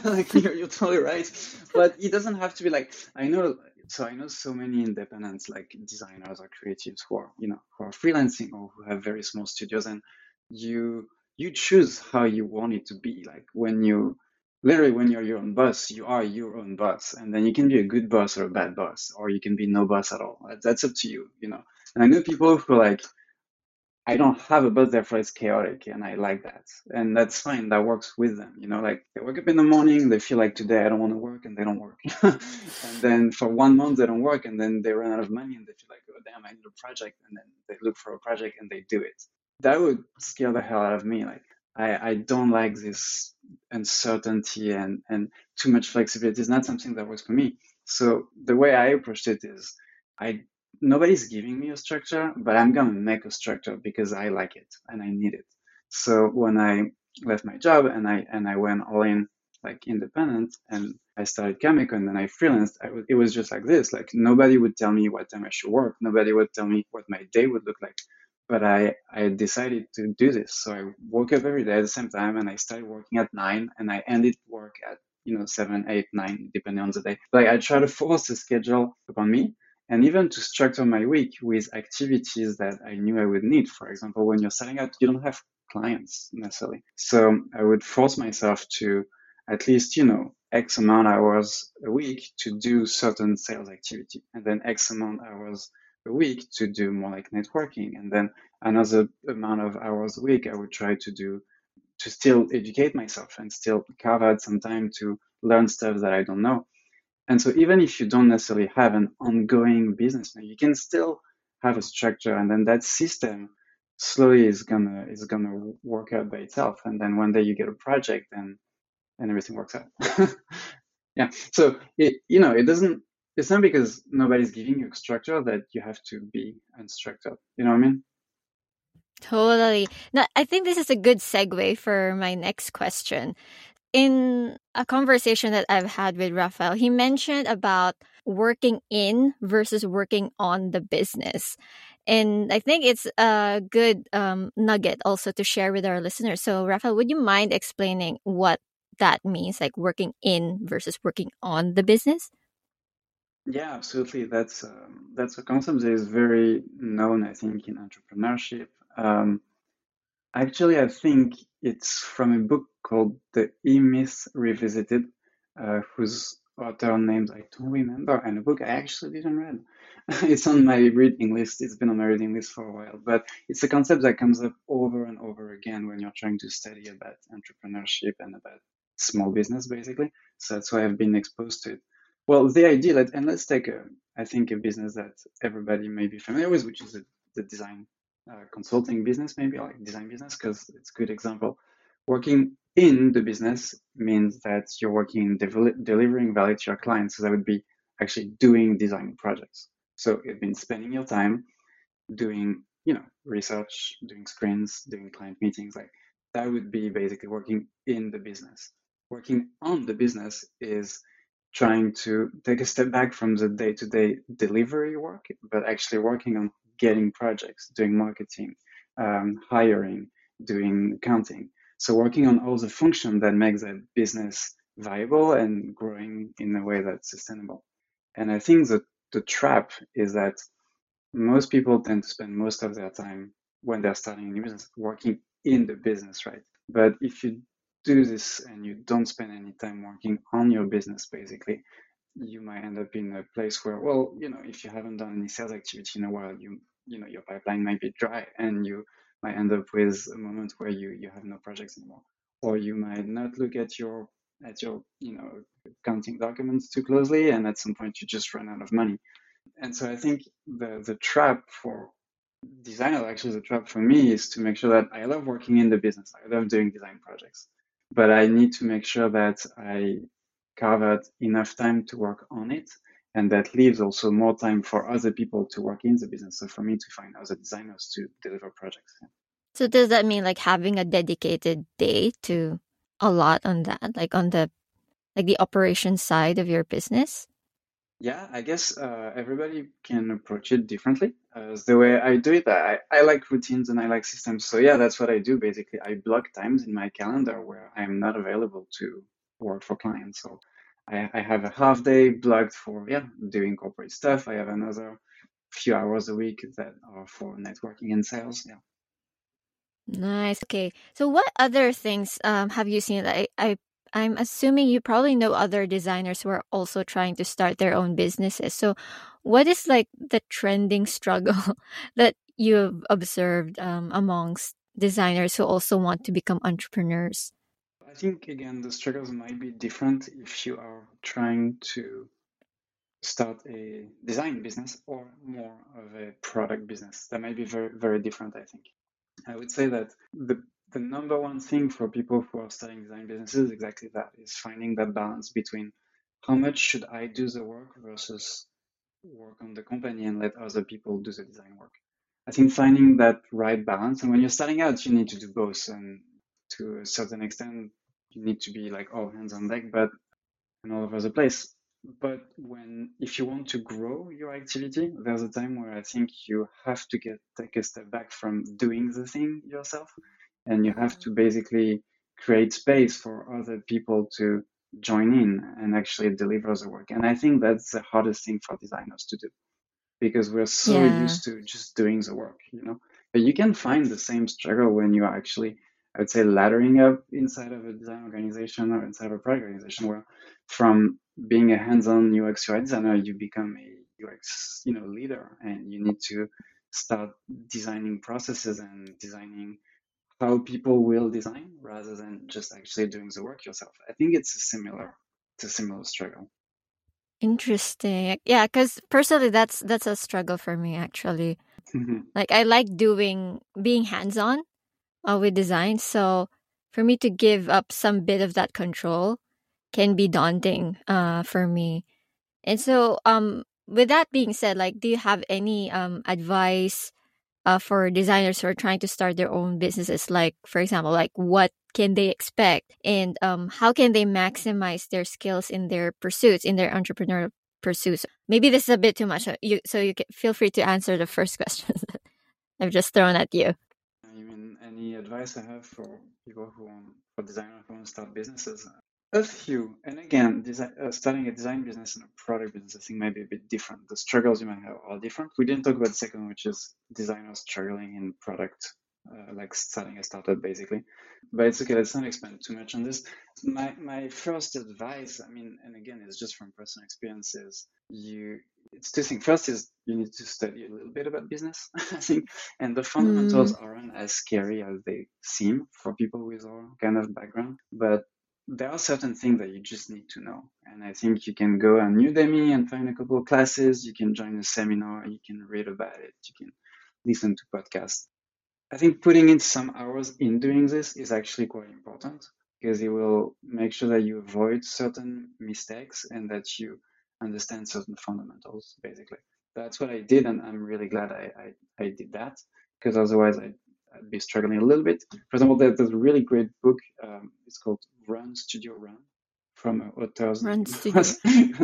like you're, you're totally right. But it doesn't have to be like I know so I know so many independents like designers or creatives who are, you know, who are freelancing or who have very small studios and you you choose how you want it to be. Like when you literally when you're your own boss, you are your own boss, and then you can be a good boss or a bad boss, or you can be no boss at all. That's up to you, you know. And I know people who like, I don't have a boss, therefore it's chaotic, and I like that, and that's fine. That works with them, you know. Like they wake up in the morning, they feel like today I don't want to work, and they don't work, and then for one month they don't work, and then they run out of money, and they feel like, oh damn, I need a project, and then they look for a project and they do it that would scare the hell out of me. Like I, I don't like this uncertainty and, and too much flexibility is not something that works for me. So the way I approached it is I nobody's giving me a structure, but I'm gonna make a structure because I like it and I need it. So when I left my job and I and I went all in like independent and I started Kameko and then I freelanced, I w- it was just like this. Like nobody would tell me what time I should work. Nobody would tell me what my day would look like but I, I decided to do this. So I woke up every day at the same time and I started working at nine and I ended work at, you know, seven, eight, nine, depending on the day. Like I try to force a schedule upon me and even to structure my week with activities that I knew I would need. For example, when you're selling out, you don't have clients necessarily. So I would force myself to at least, you know, X amount hours a week to do certain sales activity, and then X amount hours a week to do more like networking, and then another amount of hours a week I would try to do to still educate myself and still carve out some time to learn stuff that I don't know. And so even if you don't necessarily have an ongoing business, you can still have a structure, and then that system slowly is gonna is gonna work out by itself. And then one day you get a project, and and everything works out. yeah. So it you know it doesn't. It's not because nobody's giving you structure that you have to be unstructured. You know what I mean? Totally. Now, I think this is a good segue for my next question. In a conversation that I've had with Raphael, he mentioned about working in versus working on the business. And I think it's a good um, nugget also to share with our listeners. So, Raphael, would you mind explaining what that means, like working in versus working on the business? Yeah, absolutely. That's um, that's a concept that is very known, I think, in entrepreneurship. Um, actually, I think it's from a book called The E Myth Revisited, uh, whose author names I don't remember, and a book I actually didn't read. it's on my reading list. It's been on my reading list for a while, but it's a concept that comes up over and over again when you're trying to study about entrepreneurship and about small business, basically. So that's why I've been exposed to it. Well, the idea that, and let's take a, I think a business that everybody may be familiar with, which is the, the design uh, consulting business, maybe like design business, because it's a good example. Working in the business means that you're working in delivering value to your clients. So that would be actually doing design projects. So it means spending your time doing, you know, research, doing screens, doing client meetings. Like that would be basically working in the business. Working on the business is trying to take a step back from the day-to-day delivery work, but actually working on getting projects, doing marketing, um, hiring, doing accounting. So working on all the function that makes a business viable and growing in a way that's sustainable. And I think that the trap is that most people tend to spend most of their time when they're starting a new business working in the business, right? But if you do this and you don't spend any time working on your business, basically, you might end up in a place where, well, you know, if you haven't done any sales activity in a while, you you know your pipeline might be dry, and you might end up with a moment where you you have no projects anymore, or you might not look at your at your you know accounting documents too closely, and at some point you just run out of money. And so I think the the trap for designer actually the trap for me is to make sure that I love working in the business. I love doing design projects, but I need to make sure that I carve out enough time to work on it. And that leaves also more time for other people to work in the business. So for me to find other designers to deliver projects. So does that mean like having a dedicated day to a lot on that, like on the like the operation side of your business? Yeah, I guess uh, everybody can approach it differently. Uh, the way I do it, I, I like routines and I like systems. So yeah, that's what I do basically. I block times in my calendar where I'm not available to work for clients. So I, I have a half day blocked for yeah doing corporate stuff. I have another few hours a week that are for networking and sales. Yeah. Nice. Okay. So, what other things um, have you seen? I, I I'm assuming you probably know other designers who are also trying to start their own businesses. So, what is like the trending struggle that you've observed um, amongst designers who also want to become entrepreneurs? I think again the struggles might be different if you are trying to start a design business or more of a product business. That might be very very different. I think. I would say that the the number one thing for people who are starting design businesses is exactly that is finding that balance between how much should I do the work versus work on the company and let other people do the design work. I think finding that right balance, and when you're starting out, you need to do both, and to a certain extent, you need to be like all hands on deck, but and all over the place. But when if you want to grow your activity, there's a time where I think you have to get take a step back from doing the thing yourself and you have to basically create space for other people to join in and actually deliver the work. And I think that's the hardest thing for designers to do because we're so yeah. used to just doing the work, you know. But you can find the same struggle when you are actually I would say laddering up inside of a design organization or inside of a product organization where from being a hands-on UX UI designer, you become a UX, you know, leader and you need to start designing processes and designing how people will design rather than just actually doing the work yourself. I think it's a similar, it's a similar struggle. Interesting. Yeah, because personally, that's that's a struggle for me actually. Mm-hmm. Like I like doing being hands on uh, with design, so for me to give up some bit of that control can be daunting uh, for me. And so, um, with that being said, like, do you have any um advice uh, for designers who are trying to start their own businesses? Like, for example, like what can they expect, and um, how can they maximize their skills in their pursuits, in their entrepreneurial pursuits? Maybe this is a bit too much. You so you can feel free to answer the first question I've just thrown at you. You mean any advice I have for people who want for designers who want to start businesses? A few, and again, design, uh, starting a design business and a product business, I think might be a bit different. The struggles you might have are different. We didn't talk about the second, one, which is designers struggling in product, uh, like starting a startup, basically. But it's okay. Let's not expand too much on this. My my first advice, I mean, and again, it's just from personal experiences. You, it's two things. First is you need to study a little bit about business, I think, and the fundamentals aren't as scary as they seem for people with our kind of background. But there are certain things that you just need to know. And I think you can go on Udemy and find a couple of classes. You can join a seminar. You can read about it. You can listen to podcasts. I think putting in some hours in doing this is actually quite important because it will make sure that you avoid certain mistakes and that you understand certain fundamentals, basically. That's what I did. And I'm really glad I, I, I did that because otherwise I, be struggling a little bit. For example, there's a really great book. Um, it's called Run Studio Run from authors. Run Studio.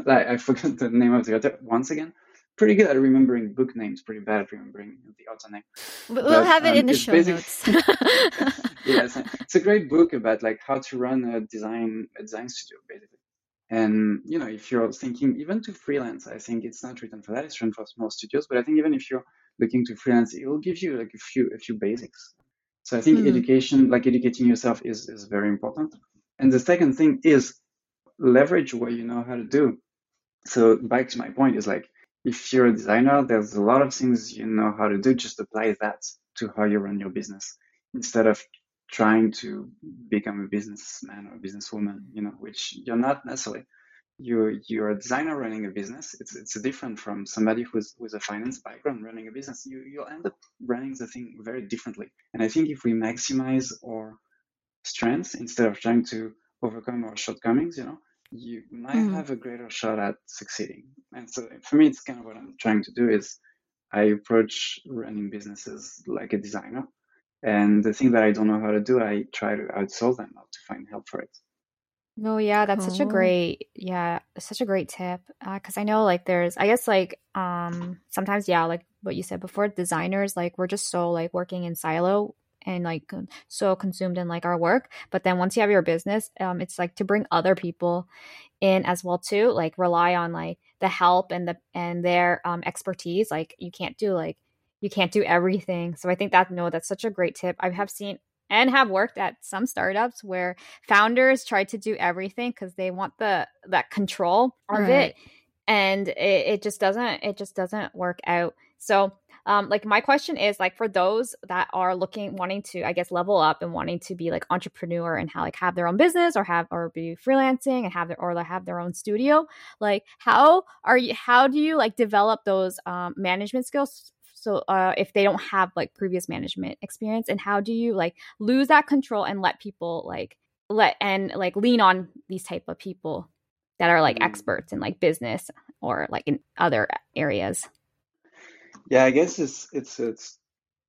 like, I forgot the name of the author once again. Pretty good at remembering book names. Pretty bad at remembering the author name. We'll but, have it um, in the show notes. yeah, it's a, it's a great book about like how to run a design a design studio, basically. And you know, if you're thinking even to freelance, I think it's not written for that. It's written for small studios. But I think even if you're looking to freelance, it will give you like a few a few basics. So I think mm. education, like educating yourself, is is very important. And the second thing is leverage what you know how to do. So back to my point is like if you're a designer, there's a lot of things you know how to do. Just apply that to how you run your business instead of trying to become a businessman or a businesswoman, you know, which you're not necessarily you're you're a designer running a business. It's it's different from somebody who's with a finance background running a business. You you'll end up running the thing very differently. And I think if we maximize our strengths instead of trying to overcome our shortcomings, you know, you might mm. have a greater shot at succeeding. And so for me, it's kind of what I'm trying to do is I approach running businesses like a designer. And the thing that I don't know how to do, I try to outsource them or to find help for it. No, yeah, that's such a great, yeah, such a great tip. Because uh, I know, like, there's, I guess, like, um, sometimes, yeah, like what you said before, designers, like, we're just so like working in silo and like so consumed in like our work. But then once you have your business, um, it's like to bring other people in as well too. Like rely on like the help and the and their um expertise. Like you can't do like you can't do everything. So I think that no, that's such a great tip. I have seen and have worked at some startups where founders try to do everything because they want the that control of right. it and it, it just doesn't it just doesn't work out so um like my question is like for those that are looking wanting to i guess level up and wanting to be like entrepreneur and how like have their own business or have or be freelancing and have their or have their own studio like how are you how do you like develop those um management skills so uh, if they don't have like previous management experience and how do you like lose that control and let people like let and like lean on these type of people that are like mm. experts in like business or like in other areas? Yeah i guess it's it's it's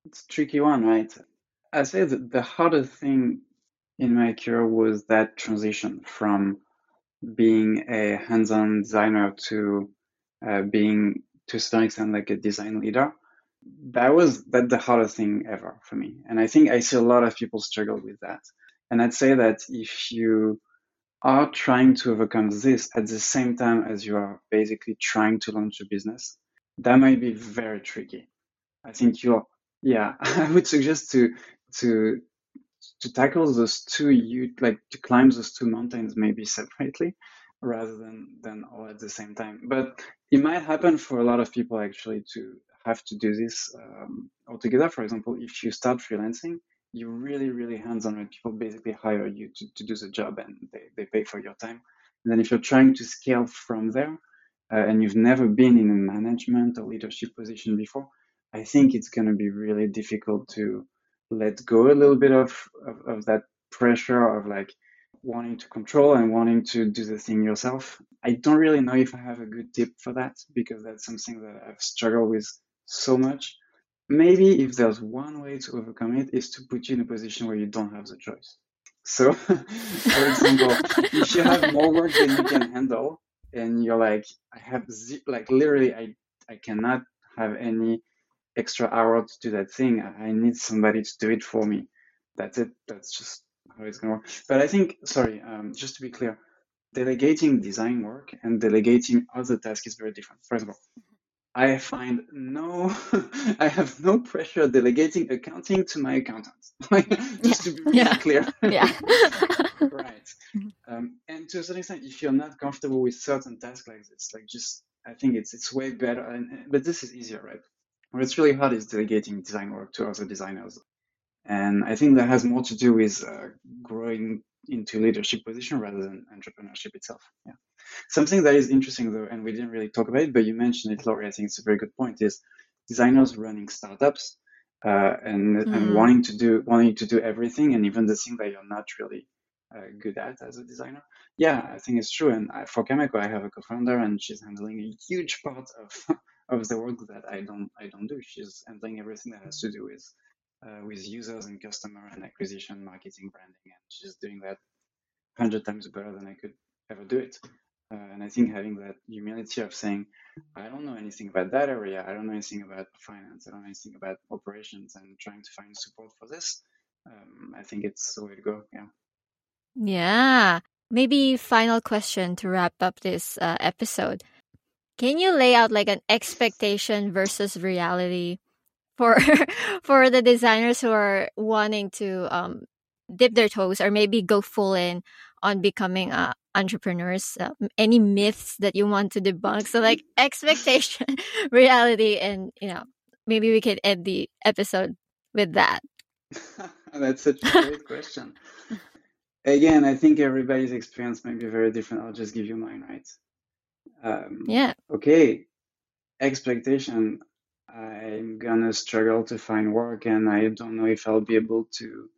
it's a tricky one right? I say that the hardest thing in my career was that transition from being a hands-on designer to uh, being to some extent like a design leader that was that the hardest thing ever for me. And I think I see a lot of people struggle with that. And I'd say that if you are trying to overcome this at the same time as you are basically trying to launch a business, that might be very tricky. I think you're, yeah, I would suggest to, to to tackle those two you like to climb those two mountains maybe separately rather than than all at the same time but it might happen for a lot of people actually to have to do this um, altogether for example if you start freelancing you're really really hands-on when people basically hire you to, to do the job and they, they pay for your time and then if you're trying to scale from there uh, and you've never been in a management or leadership position before i think it's going to be really difficult to let go a little bit of, of, of that pressure of like wanting to control and wanting to do the thing yourself. I don't really know if I have a good tip for that because that's something that I've struggled with so much. Maybe if there's one way to overcome it is to put you in a position where you don't have the choice. So, for example, if you have more work than you can handle and you're like, I have z- like literally, I, I cannot have any extra hour to do that thing. I need somebody to do it for me. That's it. That's just how it's going to work. But I think, sorry, um, just to be clear, delegating design work and delegating other tasks is very different. First of all, I find no, I have no pressure delegating accounting to my accountant. just to be really yeah. clear. Yeah. right. Um, and to a certain extent, if you're not comfortable with certain tasks like this, like just, I think it's it's way better. And, but this is easier, right? What it's really hard is delegating design work to other designers. And I think that has more to do with uh, growing into leadership position rather than entrepreneurship itself. Yeah. Something that is interesting though, and we didn't really talk about it, but you mentioned it, Laurie. I think it's a very good point. Is designers running startups uh, and mm. and wanting to do wanting to do everything, and even the thing that you're not really uh, good at as a designer. Yeah, I think it's true. And I, for Kameko, I have a co-founder, and she's handling a huge part of of the work that I don't I don't do. She's handling everything that has to do with uh, with users and customer and acquisition, marketing, branding, and she's doing that hundred times better than I could ever do it. Uh, and I think having that humility of saying, I don't know anything about that area, I don't know anything about finance, I don't know anything about operations, and trying to find support for this, um, I think it's the way to go. Yeah. Yeah. Maybe final question to wrap up this uh, episode. Can you lay out like an expectation versus reality for for the designers who are wanting to um, dip their toes or maybe go full in on becoming uh, entrepreneurs? Uh, any myths that you want to debunk? So like expectation, reality, and you know maybe we could end the episode with that. That's such a great question. Again, I think everybody's experience might be very different. I'll just give you mine, right? Um, yeah. Okay. Expectation. I'm gonna struggle to find work and I don't know if I'll be able to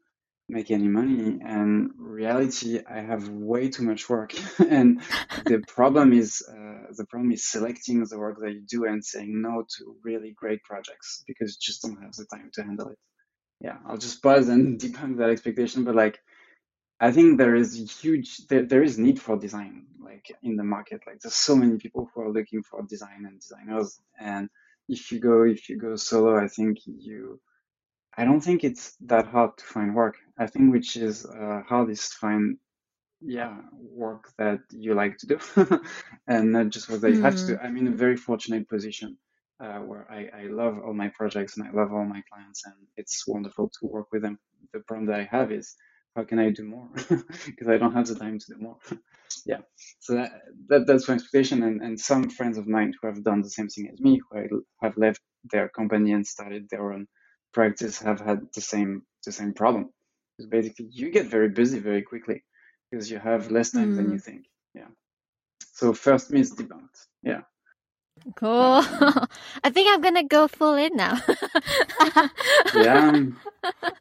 make any money. And reality, I have way too much work. and the problem is, uh, the problem is selecting the work that you do and saying no to really great projects because you just don't have the time to handle it. Yeah, I'll just pause and debunk that expectation. But like, I think there is huge, there, there is need for design like in the market. Like there's so many people who are looking for design and designers and if you go if you go solo, I think you I don't think it's that hard to find work. I think which is uh, hard is to find yeah work that you like to do and not just what that you have to do. Hmm. I'm in a very fortunate position uh, where I, I love all my projects and I love all my clients and it's wonderful to work with them. The problem that I have is how can I do more? Because I don't have the time to do more. yeah. So that, that that's my expectation. And, and some friends of mine who have done the same thing as me, who have left their company and started their own practice, have had the same the same problem. Because basically, you get very busy very quickly because you have less time mm. than you think. Yeah. So first myth debunked. Yeah. Cool. I think I'm gonna go full in now. yeah.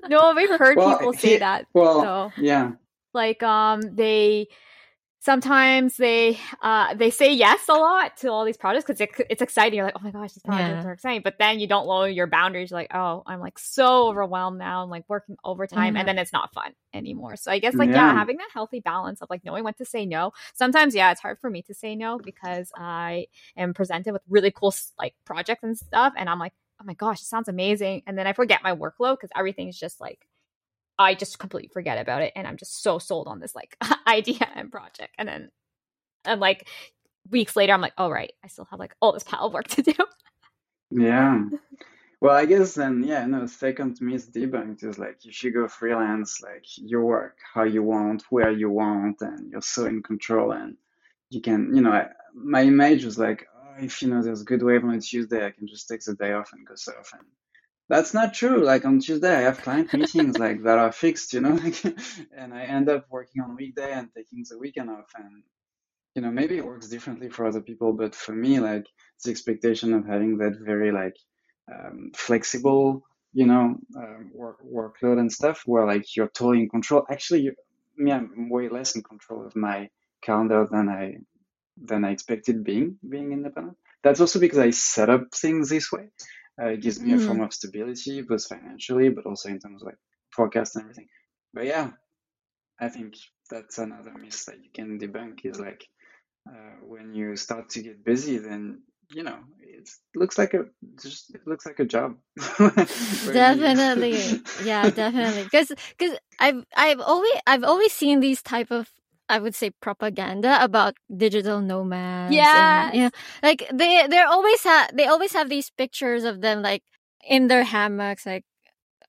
No, we've heard well, people say that. Well, so. yeah. Like um, they sometimes they uh they say yes a lot to all these projects because it, it's exciting. You're like, oh my gosh, these projects yeah. are exciting. But then you don't lower your boundaries. You're like, oh, I'm like so overwhelmed now. I'm like working overtime, mm-hmm. and then it's not fun anymore. So I guess like yeah. yeah. having that healthy balance of like knowing when to say no. Sometimes yeah, it's hard for me to say no because I am presented with really cool like projects and stuff, and I'm like, oh my gosh, it sounds amazing, and then I forget my workload because everything's just like I just completely forget about it and I'm just so sold on this like idea and project. And then and like weeks later I'm like, oh right, I still have like all this pile of work to do. yeah. Well, I guess then, yeah, no, second myth debunked is like if you go freelance, like you work how you want, where you want, and you're so in control, and you can, you know, I, my image was like, oh, if you know there's a good wave on a Tuesday, I can just take the day off and go surf. That's not true. Like on Tuesday, I have client meetings like that are fixed, you know, like, and I end up working on weekday and taking the weekend off. And you know, maybe it works differently for other people, but for me, like the expectation of having that very like um, flexible, you know, uh, work workload and stuff, where like you're totally in control. Actually, me, I'm way less in control of my calendar than I than I expected being being independent. That's also because I set up things this way. Uh, it gives me mm. a form of stability, both financially, but also in terms of like forecast and everything. But yeah, I think that's another myth that you can debunk is like uh, when you start to get busy, then you know it looks like a just it looks like a job. definitely, yeah, definitely. Because because I've I've always I've always seen these type of I would say propaganda about digital nomads. Yeah, yeah, like they they always have they always have these pictures of them like in their hammocks, like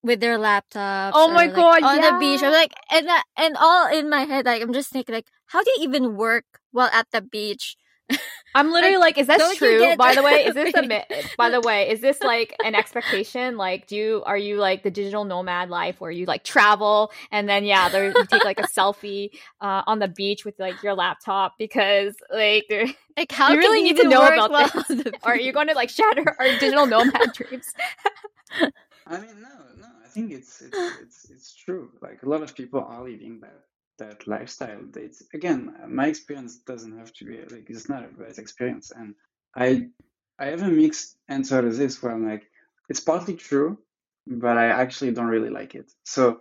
with their laptops. Oh my like, god, on yeah. the beach. I'm like, and uh, and all in my head, like I'm just thinking, like, how do you even work while at the beach? I'm literally like, like is that true? By the way, is this a by the way, is this like an expectation? Like, do you are you like the digital nomad life where you like travel and then yeah, there you take like a selfie uh, on the beach with like your laptop because like like how you really need to know about this, or are you going to like shatter our digital nomad dreams? I mean, no, no, I think it's it's it's it's true. Like a lot of people are living that that lifestyle. It's again, my experience doesn't have to be like it's not a bad experience, and I I have a mixed answer to this where I'm like, it's partly true, but I actually don't really like it. So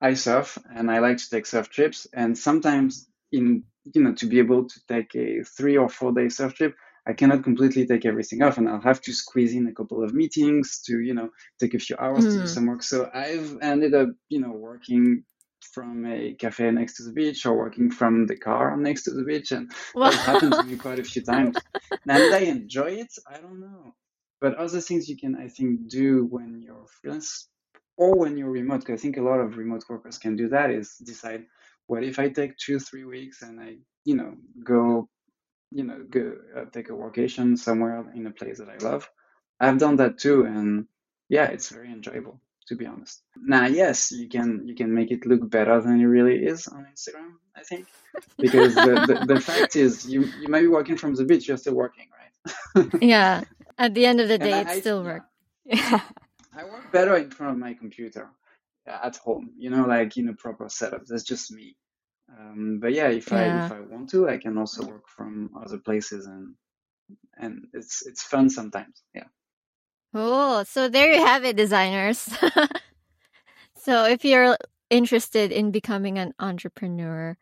I surf and I like to take surf trips, and sometimes in you know to be able to take a three or four day surf trip, I cannot completely take everything off, and I'll have to squeeze in a couple of meetings to you know take a few hours mm. to do hmm. some work. So I've ended up you know working from a cafe next to the beach or working from the car next to the beach. And well. that happened to me quite a few times. And I enjoy it? I don't know. But other things you can, I think, do when you're freelance or when you're remote, because I think a lot of remote workers can do that, is decide, what if I take two, three weeks and I, you know, go, you know, go uh, take a vacation somewhere in a place that I love. I've done that too. And yeah, it's very enjoyable to be honest. Now, yes, you can you can make it look better than it really is on Instagram, I think, because the, the, the fact is you you might be working from the beach, you're still working, right? yeah. At the end of the day, and it I, still works. Yeah. I work better in front of my computer uh, at home, you know, like in a proper setup. That's just me. Um, but yeah, if yeah. I if I want to, I can also work from other places, and and it's it's fun sometimes. Yeah. Oh, so there you have it, designers. so if you're interested in becoming an entrepreneur,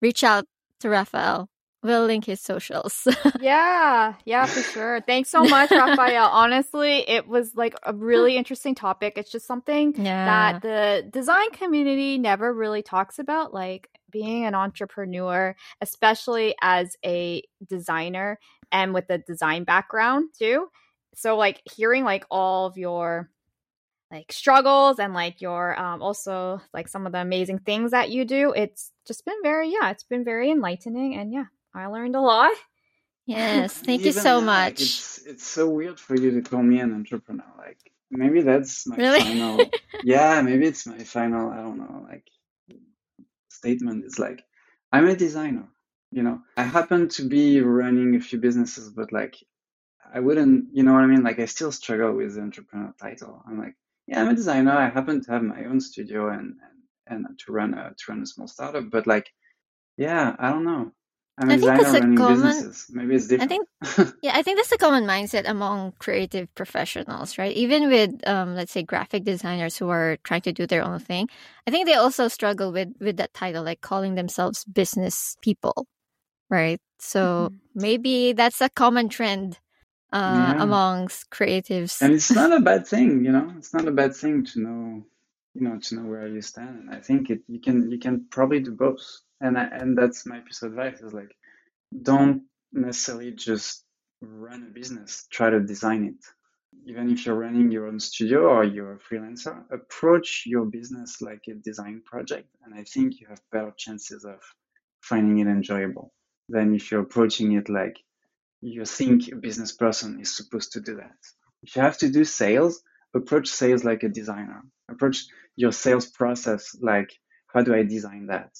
reach out to Raphael. We'll link his socials. yeah, yeah, for sure. Thanks so much, Raphael. Honestly, it was like a really interesting topic. It's just something yeah. that the design community never really talks about, like being an entrepreneur, especially as a designer and with a design background too so like hearing like all of your like struggles and like your um also like some of the amazing things that you do it's just been very yeah it's been very enlightening and yeah i learned a lot. Yes thank you so much like, it's, it's so weird for you to call me an entrepreneur like maybe that's my really? final yeah maybe it's my final i don't know like statement is like i'm a designer you know? I happen to be running a few businesses but like I wouldn't, you know what I mean? Like I still struggle with the entrepreneur title. I'm like, yeah, I'm a designer. I happen to have my own studio and and, and to run a to run a small startup. But like, yeah, I don't know. I'm a I designer running common, businesses. Maybe it's different. I think, yeah, I think that's a common mindset among creative professionals, right? Even with, um, let's say, graphic designers who are trying to do their own thing, I think they also struggle with with that title, like calling themselves business people, right? So mm-hmm. maybe that's a common trend uh, yeah. amongst creatives. And it's not a bad thing, you know. It's not a bad thing to know, you know, to know where you stand. And I think it you can you can probably do both. And I, and that's my piece of advice is like, don't necessarily just run a business. Try to design it. even if you're running your own studio or you're a freelancer, approach your business like a design project. And I think you have better chances of finding it enjoyable than if you're approaching it like you think a business person is supposed to do that. If you have to do sales, approach sales like a designer. Approach your sales process like, how do I design that?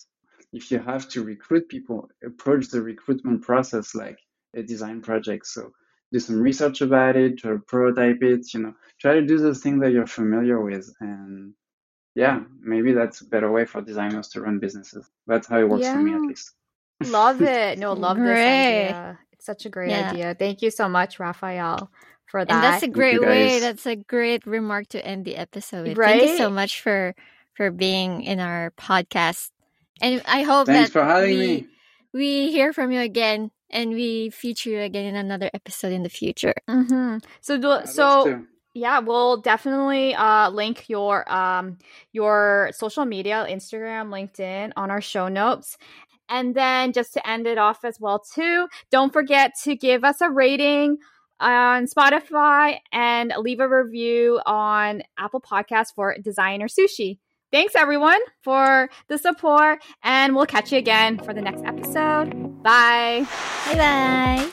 If you have to recruit people, approach the recruitment process like a design project. So do some research about it, or prototype it, you know, try to do those things that you're familiar with. And yeah, maybe that's a better way for designers to run businesses. That's how it works yeah. for me at least. love it. No, love great. this idea. It's such a great yeah. idea. Thank you so much, Raphael, for that. And that's a great way. That's a great remark to end the episode. Right? Thank you so much for for being in our podcast. And I hope Thanks that for having we, me. we hear from you again and we feature you again in another episode in the future. Mm-hmm. So, do, so yeah, we'll definitely uh, link your um, your social media, Instagram, LinkedIn, on our show notes. And then just to end it off as well, too, don't forget to give us a rating on Spotify and leave a review on Apple Podcasts for Designer Sushi. Thanks everyone for the support, and we'll catch you again for the next episode. Bye. Bye bye.